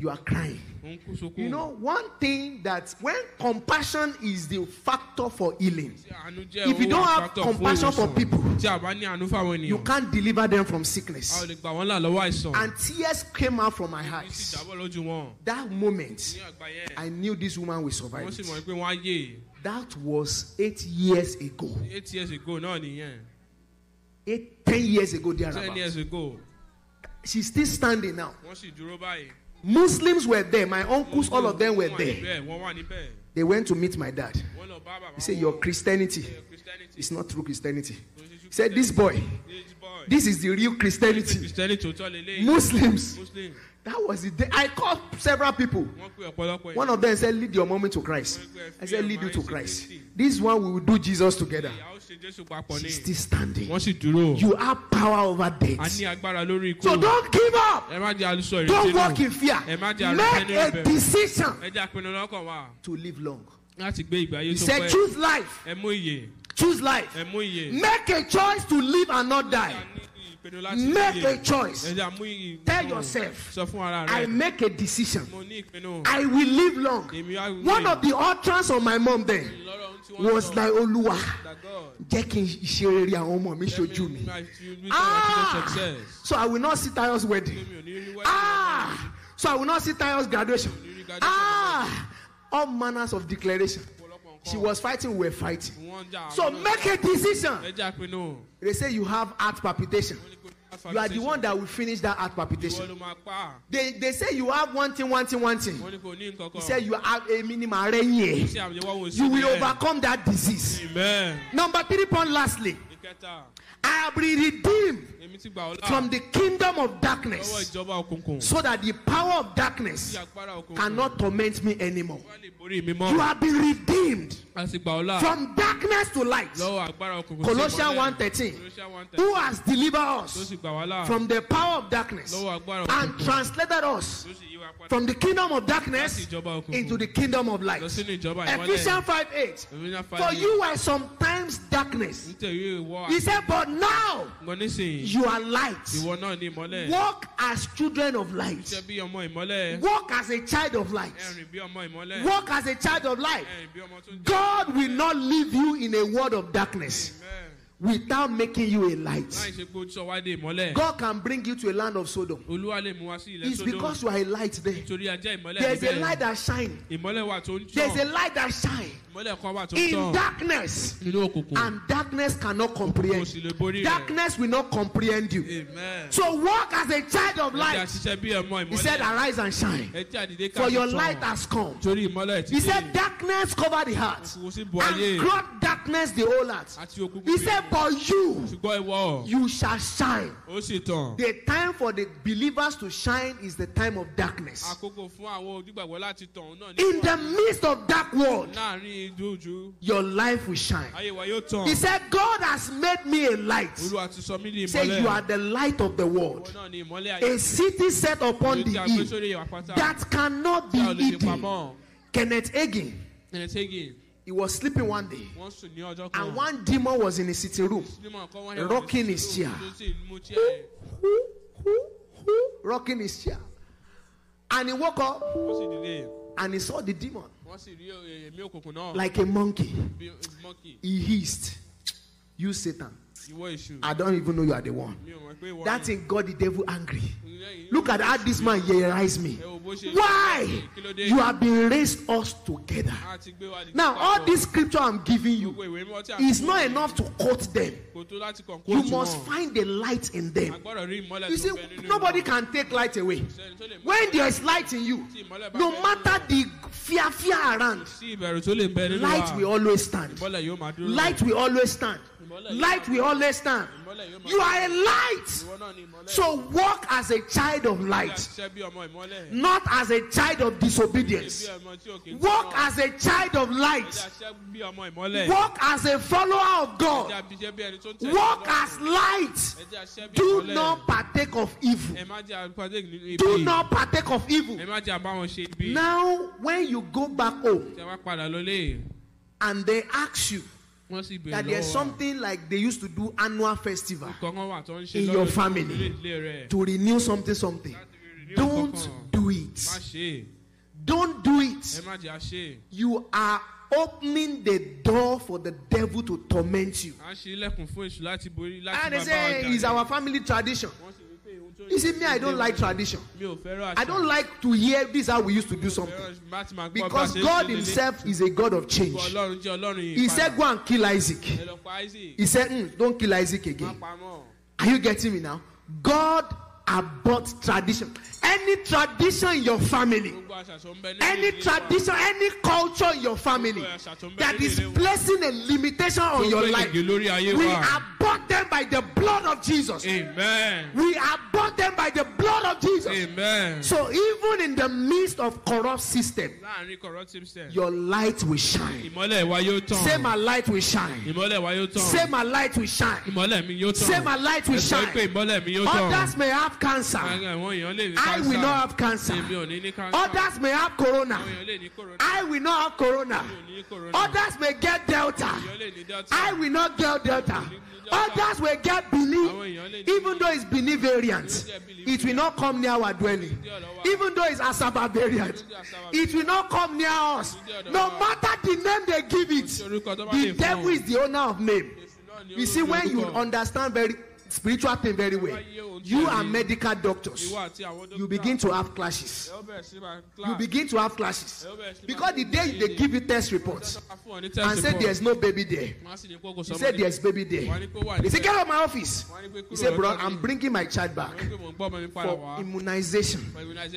[SPEAKER 4] you are crying.
[SPEAKER 6] Um sókún
[SPEAKER 4] You know, one thing that when compassion is the factor for healing,
[SPEAKER 6] Tí àánú jẹ́
[SPEAKER 4] if you don't have compassion for people,
[SPEAKER 6] tí a bá ní àánú fáwọn
[SPEAKER 4] you can't deliver them from sickness.
[SPEAKER 6] lè gbà wọ́n là lọ́wọ́ àìsàn
[SPEAKER 4] And tears came out from my
[SPEAKER 6] sì
[SPEAKER 4] eyes.
[SPEAKER 6] jábọ́ lójú wọn
[SPEAKER 4] That moment,
[SPEAKER 6] ní àgbà yẹn
[SPEAKER 4] I knew this woman will survive. it.
[SPEAKER 6] mọ̀ pé wọ́n á yè
[SPEAKER 4] That was eight years ago.
[SPEAKER 6] eight years ago nìyẹn
[SPEAKER 4] Eight, ten years ago,
[SPEAKER 6] ten years ago
[SPEAKER 4] She's still standing now.
[SPEAKER 6] Wọ́n sì dúró báyìí.
[SPEAKER 4] Muslims were there. My uncles, all of them were there.
[SPEAKER 6] níbẹ̀, wọ́n wà níbẹ̀
[SPEAKER 4] They went to meet my dad.
[SPEAKER 6] wọ́n lọ bá bàbá
[SPEAKER 4] He said, Your Christianity is not true Christianity. He said, This boy,
[SPEAKER 6] this
[SPEAKER 4] is the real Christianity.
[SPEAKER 6] Christianity tó tọ́ lélẹ́yìí
[SPEAKER 4] Muslims. That was the day. I called several people.
[SPEAKER 6] wọ́n pe ọ̀pọ̀lọpọ̀
[SPEAKER 4] One of them said, Lead your mommy to Christ. I said, Lead you to Christ. This one we will do Jesus together. She's still standing.
[SPEAKER 6] wọ́n sì dúró
[SPEAKER 4] You have power over
[SPEAKER 6] a
[SPEAKER 4] death.
[SPEAKER 6] ní agbára lórí ikú
[SPEAKER 4] So don't give up.
[SPEAKER 6] ẹ má jẹ́ àlùsọ
[SPEAKER 4] Don't walk in fear.
[SPEAKER 6] ẹ má jẹ́ àlùsọ
[SPEAKER 4] Make a decision
[SPEAKER 6] ẹ jẹ́ àpinnu lọ́kàn wa
[SPEAKER 4] to live long.
[SPEAKER 6] láti gbé ìgbé ayé
[SPEAKER 4] He said, Choose life.
[SPEAKER 6] ẹ mú ìyè
[SPEAKER 4] Choose life.
[SPEAKER 6] ẹ mú ìyè
[SPEAKER 4] Make a choice to live and not die.
[SPEAKER 6] A ní ìpinnu láti
[SPEAKER 4] Make a choice.
[SPEAKER 6] ẹ jẹ́ àmú ìyè
[SPEAKER 4] Tell yourself,
[SPEAKER 6] sọ fún ara
[SPEAKER 4] I make a decision.
[SPEAKER 6] mo ní ìpinnu
[SPEAKER 4] I will live long.
[SPEAKER 6] èmi á wí
[SPEAKER 4] One of the utterance of my mom then
[SPEAKER 6] lọ́rọ̀ ohun tí wọ́n
[SPEAKER 4] was like, Olúwa, jẹ́ kí n ṣe rere àwọn ọmọ mi ṣojú mi. Ah! So I will not see Tayo's wedding.
[SPEAKER 6] mi ò ní rí wẹ́ẹ̀dì
[SPEAKER 4] Ah! So I will not see Tayo's graduation. Ah! All manners of declaration. She was fighting, we were fighting.
[SPEAKER 6] Wọ́n ń jà.
[SPEAKER 4] So make a decision.
[SPEAKER 6] Ẹ jà pinnu.
[SPEAKER 4] They say you have heart palpitation.
[SPEAKER 6] Wọ́n ní kó
[SPEAKER 4] You are the one that will finish that heart palpitation.
[SPEAKER 6] ló máa pa.
[SPEAKER 4] They, they say you have one thing, one thing, one thing.
[SPEAKER 6] Wọ́n ní kò ní nǹkan
[SPEAKER 4] He said you have a minimum renye.
[SPEAKER 6] Ṣé àmì ìwọ́ wo sí
[SPEAKER 4] You will overcome that disease.
[SPEAKER 6] Amen.
[SPEAKER 4] Number three point lastly, I have been redeemed
[SPEAKER 6] Èmi ti gbà ọ́ là.
[SPEAKER 4] from the kingdom of darkness so that the power of darkness
[SPEAKER 6] Tí agbára òkùnkùn.
[SPEAKER 4] cannot torment me anymore.
[SPEAKER 6] Wọ́n lè borí mi mọ́.
[SPEAKER 4] You have been redeemed
[SPEAKER 6] A ti gbà ọ́ là.
[SPEAKER 4] from darkness to light.
[SPEAKER 6] Lọ́wọ́ agbára òkùnkùn. sí
[SPEAKER 4] Colossians
[SPEAKER 6] ìmọ́lẹ̀.
[SPEAKER 4] 1:13. Who has delivered us
[SPEAKER 6] sì gbà wá là.
[SPEAKER 4] from the power of darkness and translated us
[SPEAKER 6] Tó sì yí wa padà.
[SPEAKER 4] from the kingdom of darkness into the kingdom of light.
[SPEAKER 6] Lọ sínú ìjọba ìmọ́lẹ̀.
[SPEAKER 4] Ephesians 5 8. For you were sometimes darkness. He said, But now you are light.
[SPEAKER 6] Ìwọ náà ní ìmọ́lẹ̀.
[SPEAKER 4] Walk as children of light.
[SPEAKER 6] Jẹ́ bí ọmọ ìmọ́lẹ̀.
[SPEAKER 4] Walk as a child of light.
[SPEAKER 6] Ẹ̀rìn bí ọmọ ìmọ́lẹ̀.
[SPEAKER 4] Walk as a child of light.
[SPEAKER 6] Ẹ̀rìn bí ọmọ tó ń jẹ́.
[SPEAKER 4] God will not leave you in a world of darkness
[SPEAKER 6] Amen.
[SPEAKER 4] without making you a light.
[SPEAKER 6] ṣe pé ó sọ wá dé ìmọ́lẹ̀.
[SPEAKER 4] God can bring you to a land of Sodom.
[SPEAKER 6] Olúwa lè mú wa sí ilẹ̀
[SPEAKER 4] It's because you are a light there.
[SPEAKER 6] Nítorí ajá ìmọ́lẹ̀
[SPEAKER 4] There's a light that shines.
[SPEAKER 6] Ìmọ́lẹ̀ wà tó ń
[SPEAKER 4] There's a light that shines
[SPEAKER 6] Ìmọ́lẹ̀ kan wà tó ń
[SPEAKER 4] in
[SPEAKER 6] tàn.
[SPEAKER 4] darkness,
[SPEAKER 6] Nínú òkùnkùn.
[SPEAKER 4] and darkness cannot
[SPEAKER 6] Kò
[SPEAKER 4] comprehend.
[SPEAKER 6] sì lè borí rẹ̀.
[SPEAKER 4] Darkness will not comprehend you.
[SPEAKER 6] Amen.
[SPEAKER 4] So walk as a child of
[SPEAKER 6] Ẹ jẹ́
[SPEAKER 4] light.
[SPEAKER 6] àṣìṣe bí ẹ̀mọ́
[SPEAKER 4] He said,
[SPEAKER 6] ìmọ́lẹ̀.
[SPEAKER 4] Arise and shine,
[SPEAKER 6] Ẹ jẹ́ àdìdé ká
[SPEAKER 4] for your
[SPEAKER 6] tàn.
[SPEAKER 4] light has come.
[SPEAKER 6] Torí ìmọ́lẹ̀ ti
[SPEAKER 4] He
[SPEAKER 6] dé.
[SPEAKER 4] said, Darkness covered the heart,
[SPEAKER 6] Òkùnkùn sì bu ayé.
[SPEAKER 4] and gross darkness the whole heart.
[SPEAKER 6] Àti òkùnkùn
[SPEAKER 4] He
[SPEAKER 6] bí
[SPEAKER 4] said, But you,
[SPEAKER 6] Ṣùgbọ́n ìwọ,
[SPEAKER 4] you shall shine.
[SPEAKER 6] ó sì tàn.
[SPEAKER 4] The time for the believers to shine is the time of darkness.
[SPEAKER 6] Àkókò fún àwọn onígbàgbọ́ láti tàn òun náà ní
[SPEAKER 4] In the midst of dark world,
[SPEAKER 6] láàrin ìdójú.
[SPEAKER 4] Your life will shine.
[SPEAKER 6] Ayé wa yóò tàn.
[SPEAKER 4] He said, God has made me a light.
[SPEAKER 6] Olúwa ti sọ mí ní
[SPEAKER 4] He said. You are the light of the world.
[SPEAKER 6] náà ní ìmọ́lẹ̀ ayé.
[SPEAKER 4] A city set upon the hill that cannot be
[SPEAKER 6] Tí a ò
[SPEAKER 4] hidden. Kenneth Hagin,
[SPEAKER 6] Ẹnìtẹ́gì,
[SPEAKER 4] he was sleeping one day,
[SPEAKER 6] wọ́n sùn ní ọjọ́ kan.
[SPEAKER 4] and one demon was in his sitting room,
[SPEAKER 6] Sínímọ̀ kan wọ́n yẹ
[SPEAKER 4] rocking his chair.
[SPEAKER 6] tó sì mú chair ẹ̀.
[SPEAKER 4] rocking his chair. And he woke up
[SPEAKER 6] Wọ́n sì dìde.
[SPEAKER 4] and he saw the demon
[SPEAKER 6] Wọ́n sì rí eh, èmi òkùnkùn náà.
[SPEAKER 4] like a monkey.
[SPEAKER 6] Bí. Eh,
[SPEAKER 4] he hissed, You Satan. I don't even know you are the one.
[SPEAKER 6] Mi ò mọ̀
[SPEAKER 4] That thing got the devil angry. Look at how this man yerize me.
[SPEAKER 6] Ẹ wo bó ṣe-
[SPEAKER 4] Why?
[SPEAKER 6] Kí ló dé?
[SPEAKER 4] You have been raised us together.
[SPEAKER 6] A ti gbé wa dìde
[SPEAKER 4] Now, all this scripture I'm giving you
[SPEAKER 6] Gbogbo ìwé mímọ́ tí a
[SPEAKER 4] is not enough to quote them.
[SPEAKER 6] Kò tó láti kàn
[SPEAKER 4] You must find the light in them.
[SPEAKER 6] A gbọ́dọ̀ rí ìmọ́lẹ̀
[SPEAKER 4] You see,
[SPEAKER 6] ń bẹ nínú
[SPEAKER 4] nobody can take light away.
[SPEAKER 6] Sẹ́ni tó lè mú
[SPEAKER 4] When there is light in you,
[SPEAKER 6] tí ìmọ́lẹ̀ bá
[SPEAKER 4] no matter the fear, fear around,
[SPEAKER 6] sí ìbẹ̀rù tó lè bẹ nínú
[SPEAKER 4] light will always stand.
[SPEAKER 6] Ìmọ́lẹ̀ yóò máa dúró.
[SPEAKER 4] Light will always stand. Light will always stand.
[SPEAKER 6] Ìmọ́lẹ̀ yóò máa
[SPEAKER 4] You are a light.
[SPEAKER 6] Ìwọ náà ni ìmọ́lẹ̀.
[SPEAKER 4] So walk as a child of light,
[SPEAKER 6] ṣiṣẹ́ bí ọmọ ìmọ́lẹ̀.
[SPEAKER 4] not as a child of disobedience.
[SPEAKER 6] ọmọ tí ò kì í
[SPEAKER 4] Walk as a child of light.
[SPEAKER 6] ṣiṣẹ́ bí ọmọ ìmọ́lẹ̀.
[SPEAKER 4] Walk as a follower of God.
[SPEAKER 6] a bí jẹ́ bí ẹni tó ń tẹ̀lé
[SPEAKER 4] Walk as light.
[SPEAKER 6] Ẹ jẹ́ a ṣiṣẹ́ bí
[SPEAKER 4] Do not partake of evil.
[SPEAKER 6] Ẹ má jẹ́ àpàdé nínú ibi.
[SPEAKER 4] Do not partake of evil.
[SPEAKER 6] Ẹ má jẹ́ àbá wọn ṣe ibi.
[SPEAKER 4] Now, when you go back home
[SPEAKER 6] Ṣé wá padà lọlé?
[SPEAKER 4] and they ask you
[SPEAKER 6] Wọ́n sì bèrè
[SPEAKER 4] that there's something like they used to do annual festival
[SPEAKER 6] Kọ̀ọ̀kan wà tó ń ṣe
[SPEAKER 4] in your family.
[SPEAKER 6] ń ilé rẹ̀.
[SPEAKER 4] to renew something, something, don't do it. Don't do it.
[SPEAKER 6] má jẹ́ àṣe.
[SPEAKER 4] You are opening the door for the devil to torment you.
[SPEAKER 6] À ń ṣe ilẹ̀kùn fún èṣù láti borí láti
[SPEAKER 4] And they say it's our family tradition.
[SPEAKER 6] Wọ́n sì rí pé ohun tó
[SPEAKER 4] You see, me, I don't like tradition.
[SPEAKER 6] Mi ò fẹ́ràn àṣà.
[SPEAKER 4] I don't like to hear this how we used to do something.
[SPEAKER 6] Fẹ́ràn láti máa gbọ́
[SPEAKER 4] Because
[SPEAKER 6] bá a ṣe ń
[SPEAKER 4] God. Himself is a God of change.
[SPEAKER 6] Gbọ́ Ọlọ́run jẹ́ Ọlọ́run yìí
[SPEAKER 4] He said, Go and kill Isaac.
[SPEAKER 6] Ẹ lọ pa Isaac.
[SPEAKER 4] He said, "Mm, Don't kill Isaac again. Are you getting me now? God abhorred tradition. Any tradition in your family,
[SPEAKER 6] Gbogbo àṣà tó ń bẹ nínú
[SPEAKER 4] any tradition, any culture in your family that is placing a limitation on your life, we abhor them by the blood of Jesus.
[SPEAKER 6] Amen.
[SPEAKER 4] We abhor them by the blood of Jesus.
[SPEAKER 6] Amen.
[SPEAKER 4] So even in the midst of corrupt system,
[SPEAKER 6] Láàárín corruptive system.
[SPEAKER 4] your light will shine.
[SPEAKER 6] Ìmọ́lẹ̀ wa yóò tàn.
[SPEAKER 4] Say my light will shine.
[SPEAKER 6] Ìmọ́lẹ̀ wa yóò tàn.
[SPEAKER 4] Say my light will shine.
[SPEAKER 6] Ìmọ́lẹ̀ mi yóò tàn.
[SPEAKER 4] Say my light will
[SPEAKER 6] Ẹ sọ pé
[SPEAKER 4] shine.
[SPEAKER 6] ìmọ́lẹ̀ mi yóò tàn.
[SPEAKER 4] Others may have cancer.
[SPEAKER 6] Àwọn èèyàn lè ní
[SPEAKER 4] I will not have cancer.
[SPEAKER 6] Èmi ò ní ní cancer.
[SPEAKER 4] Others may have corona.
[SPEAKER 6] Àwọn èèyàn lè ní corona.
[SPEAKER 4] I will not have corona.
[SPEAKER 6] Èmi ò ní corona.
[SPEAKER 4] Others may get delta.
[SPEAKER 6] Èèyàn lè ní delta.
[SPEAKER 4] I will not get delta. Others will get Benin. Even though it's Benin variant, it will not come near our dwelling. Even though it's Asaba variant, it will not come near us. No matter the name they give it,
[SPEAKER 6] Orúkọ tó bá
[SPEAKER 4] the devil is the owner of name.
[SPEAKER 6] Èṣù náà ni
[SPEAKER 4] You see, when you understand very spiritual thing very well.
[SPEAKER 6] Wáyé ohun tí
[SPEAKER 4] You are medical doctors.
[SPEAKER 6] ìwọ àti àwọn
[SPEAKER 4] You begin to have clashes.
[SPEAKER 6] ẹ ó bẹ̀rẹ̀ sí máa
[SPEAKER 4] You begin to have clashes.
[SPEAKER 6] ẹ ó bẹ̀rẹ̀ sí máa
[SPEAKER 4] Because the day they give you test reports
[SPEAKER 6] Wọ́n fún ọ ní test
[SPEAKER 4] and say there's no baby there,
[SPEAKER 6] Wọ́n á sì ní kókò
[SPEAKER 4] he said there's baby there.
[SPEAKER 6] Wọ́n á ní kó wà
[SPEAKER 4] They say, get out of my office. He said, bro, I'm bringing my child back
[SPEAKER 6] Wọ́n ní pé mò ń gbọ́ ọmọ mi padà
[SPEAKER 4] for immunization.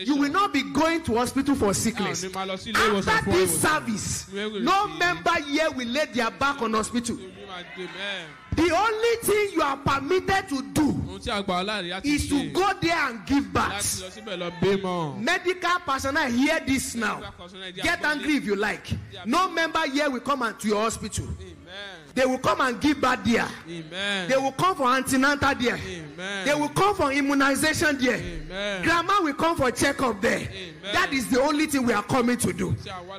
[SPEAKER 4] You will not be going to hospital for sickness.
[SPEAKER 6] ní máa lọ sí ilé ìwòsàn
[SPEAKER 4] After this service, no member here will lay their back on hospital.
[SPEAKER 6] Ojú máa dé bẹ́ẹ̀.
[SPEAKER 4] The only thing you are permitted to do
[SPEAKER 6] Ohun tí a gbà ọ́ láàrin láti
[SPEAKER 4] is to go there and give back.
[SPEAKER 6] lọ síbẹ̀ lọ bé mọ́.
[SPEAKER 4] Medical personnel hear this now. Get angry if you like. No member here will come to your hospital. They will come and give back there.
[SPEAKER 6] Amen.
[SPEAKER 4] They will come for antenatal there.
[SPEAKER 6] Amen.
[SPEAKER 4] They will come for immunization there.
[SPEAKER 6] Amen.
[SPEAKER 4] Grandma will come for checkup there.
[SPEAKER 6] Amen.
[SPEAKER 4] That is the only thing we are coming to do.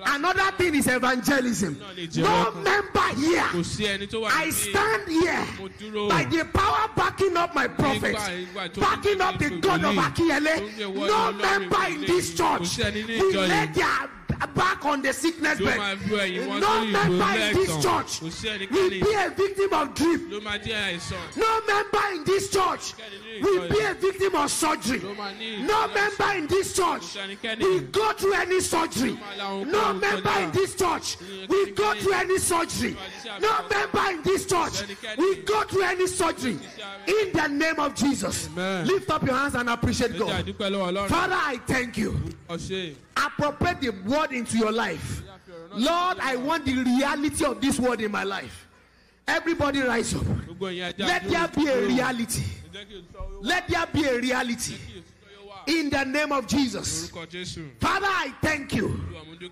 [SPEAKER 4] Another thing is evangelism. No member here.
[SPEAKER 6] sí ẹni tó wà
[SPEAKER 4] I stand here by the power backing up my prophet,
[SPEAKER 6] Nígbà- nígbà tó
[SPEAKER 4] backing up the God of
[SPEAKER 6] wòlíì,
[SPEAKER 4] Akinyele.
[SPEAKER 6] tó ń jẹ́ wọ́n
[SPEAKER 4] No member in this church
[SPEAKER 6] Kò sí ẹni
[SPEAKER 4] will
[SPEAKER 6] ìjọ
[SPEAKER 4] their back on the sickness bed.
[SPEAKER 6] máa bu ẹ̀yìn
[SPEAKER 4] No member in this church will be a victim of dream.
[SPEAKER 6] ló máa jẹ́ àìsàn.
[SPEAKER 4] No member in this church will be a victim of surgery.
[SPEAKER 6] Ló máa ní
[SPEAKER 4] No member in this church
[SPEAKER 6] Kò sí ẹnikẹ́ni.
[SPEAKER 4] will go through any surgery. No member in this church will go through any surgery. No member in this church will go through any surgery. In the name of Jesus. Lift up your hands and appreciate God.
[SPEAKER 6] àdúpẹ́ lọ́wọ́ Ọlọ́run.
[SPEAKER 4] Father, I thank you. Appropriate the word into your life. Lord, I want the reality of this word in my life. Everybody rise up. Let there be a reality. Let there be a reality in the name of Jesus. Father, I thank you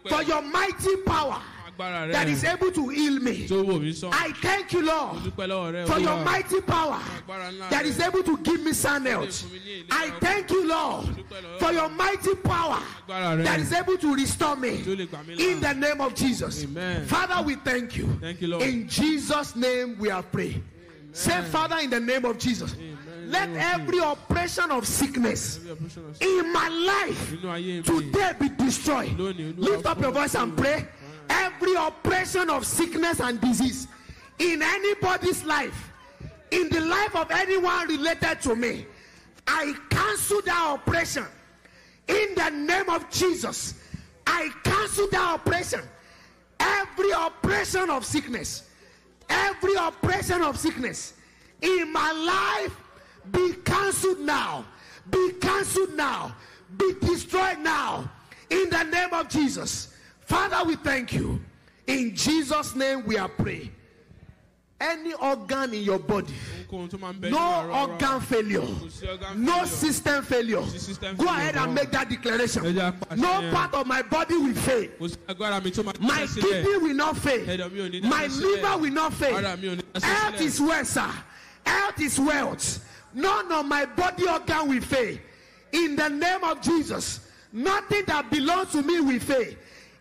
[SPEAKER 4] for your mighty power that is able to heal me.
[SPEAKER 6] tó wò mí sàn.
[SPEAKER 4] I thank you, Lord,
[SPEAKER 6] dúpẹ́ lọ́wọ́ rẹ̀
[SPEAKER 4] for your mighty power that is able to give me sound health. I thank you, Lord, for your mighty power that is able to restore me
[SPEAKER 6] tó lè gbà mí
[SPEAKER 4] in the name of Jesus.
[SPEAKER 6] Amen.
[SPEAKER 4] Father, we thank you.
[SPEAKER 6] Thank you, Lord.
[SPEAKER 4] In Jesus' name we are praying. Say, Father, in the name of Jesus, let every oppression of sickness in my life
[SPEAKER 6] Nínú ayé mi.
[SPEAKER 4] today be destroyed. Lift up your voice and pray. Every oppression of sickness and disease in anybody's life, in the life of anyone related to me, I cancel that oppression in the name of Jesus. I cancel that oppression. Every oppression of sickness, every oppression of sickness in my life be cancelled now. Be cancelled now. Be destroyed now. In the name of Jesus. Father, we thank you. In Jesus' name we are praying. Any organ in your body, no organ failure, no system failure. Go ahead and make that declaration. No part of my body will fail. My kidney will not fail. My liver will not fail. Health is well, sir. Health is wealth. None of my body organ will fail. In the name of Jesus, nothing that belongs to me will fail.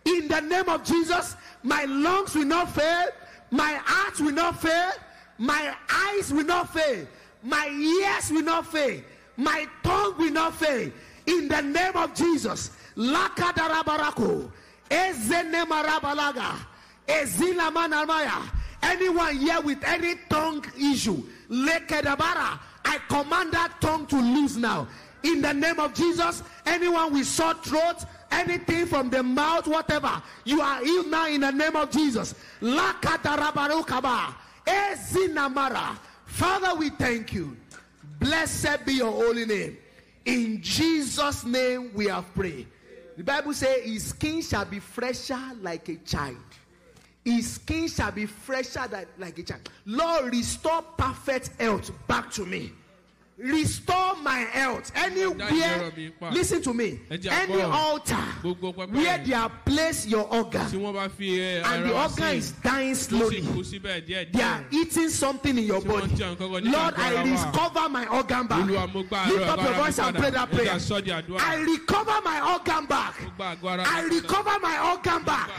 [SPEAKER 4] In the name of Jesus, my lungs will not fail. My heart will not fail. My eyes will not fail. My ears will not fail. My tongue will not fail. In the name of Jesus, Lakadarabarako, Ezenemarabalaga, Ezilamanamaya. Anyone here with any tongue issue, Lekedabara, I command that tongue to loose now. In the name of Jesus, anyone with sore throat, anything from the mouth, whatever, you are healed now in the name of Jesus. Father, we thank you. Blessed be your holy name. In Jesus' name we have prayed. The Bible says, His skin shall be fresher like a child. His skin shall be fresher than, like a child. Lord, restore perfect health back to me. Restore my health. Anywhere, listen to me. Any altar where they have placed your organ
[SPEAKER 6] Tí wọ́n bá fi ẹ,
[SPEAKER 4] and the organ is dying slowly.
[SPEAKER 6] kú síbẹ̀ díẹ̀
[SPEAKER 4] They are eating something in your body.
[SPEAKER 6] jẹ nǹkan kan nínú
[SPEAKER 4] Lord, I recover my organ back.
[SPEAKER 6] Olúwa, mo gba
[SPEAKER 4] Lift up your voice and pray that prayer.
[SPEAKER 6] ká sọ́ di àdúrà.
[SPEAKER 4] I recover my organ back.
[SPEAKER 6] Mo gba àgọ́ ara mi
[SPEAKER 4] I recover my organ back.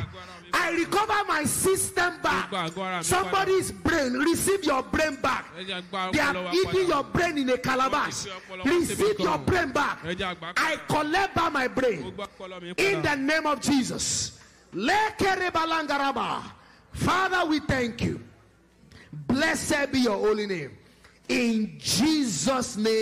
[SPEAKER 4] I recover my system back.
[SPEAKER 6] Mo gba àgọ́ ara mi padà.
[SPEAKER 4] Somebody's brain, receive your brain back.
[SPEAKER 6] Ẹ jẹ́ gba
[SPEAKER 4] They
[SPEAKER 6] are
[SPEAKER 4] have
[SPEAKER 6] wa
[SPEAKER 4] eaten
[SPEAKER 6] padà.
[SPEAKER 4] your brain in a calabash.
[SPEAKER 6] Wọ́n ti fi ọpọlọ wa
[SPEAKER 4] Receive your brain back.
[SPEAKER 6] Ẹ jẹ́ àgbà
[SPEAKER 4] I collect back my brain
[SPEAKER 6] gba ọpọlọ mi
[SPEAKER 4] in the name of Jesus. Father, we thank you. Blessed be your holy name. In Jesus' name.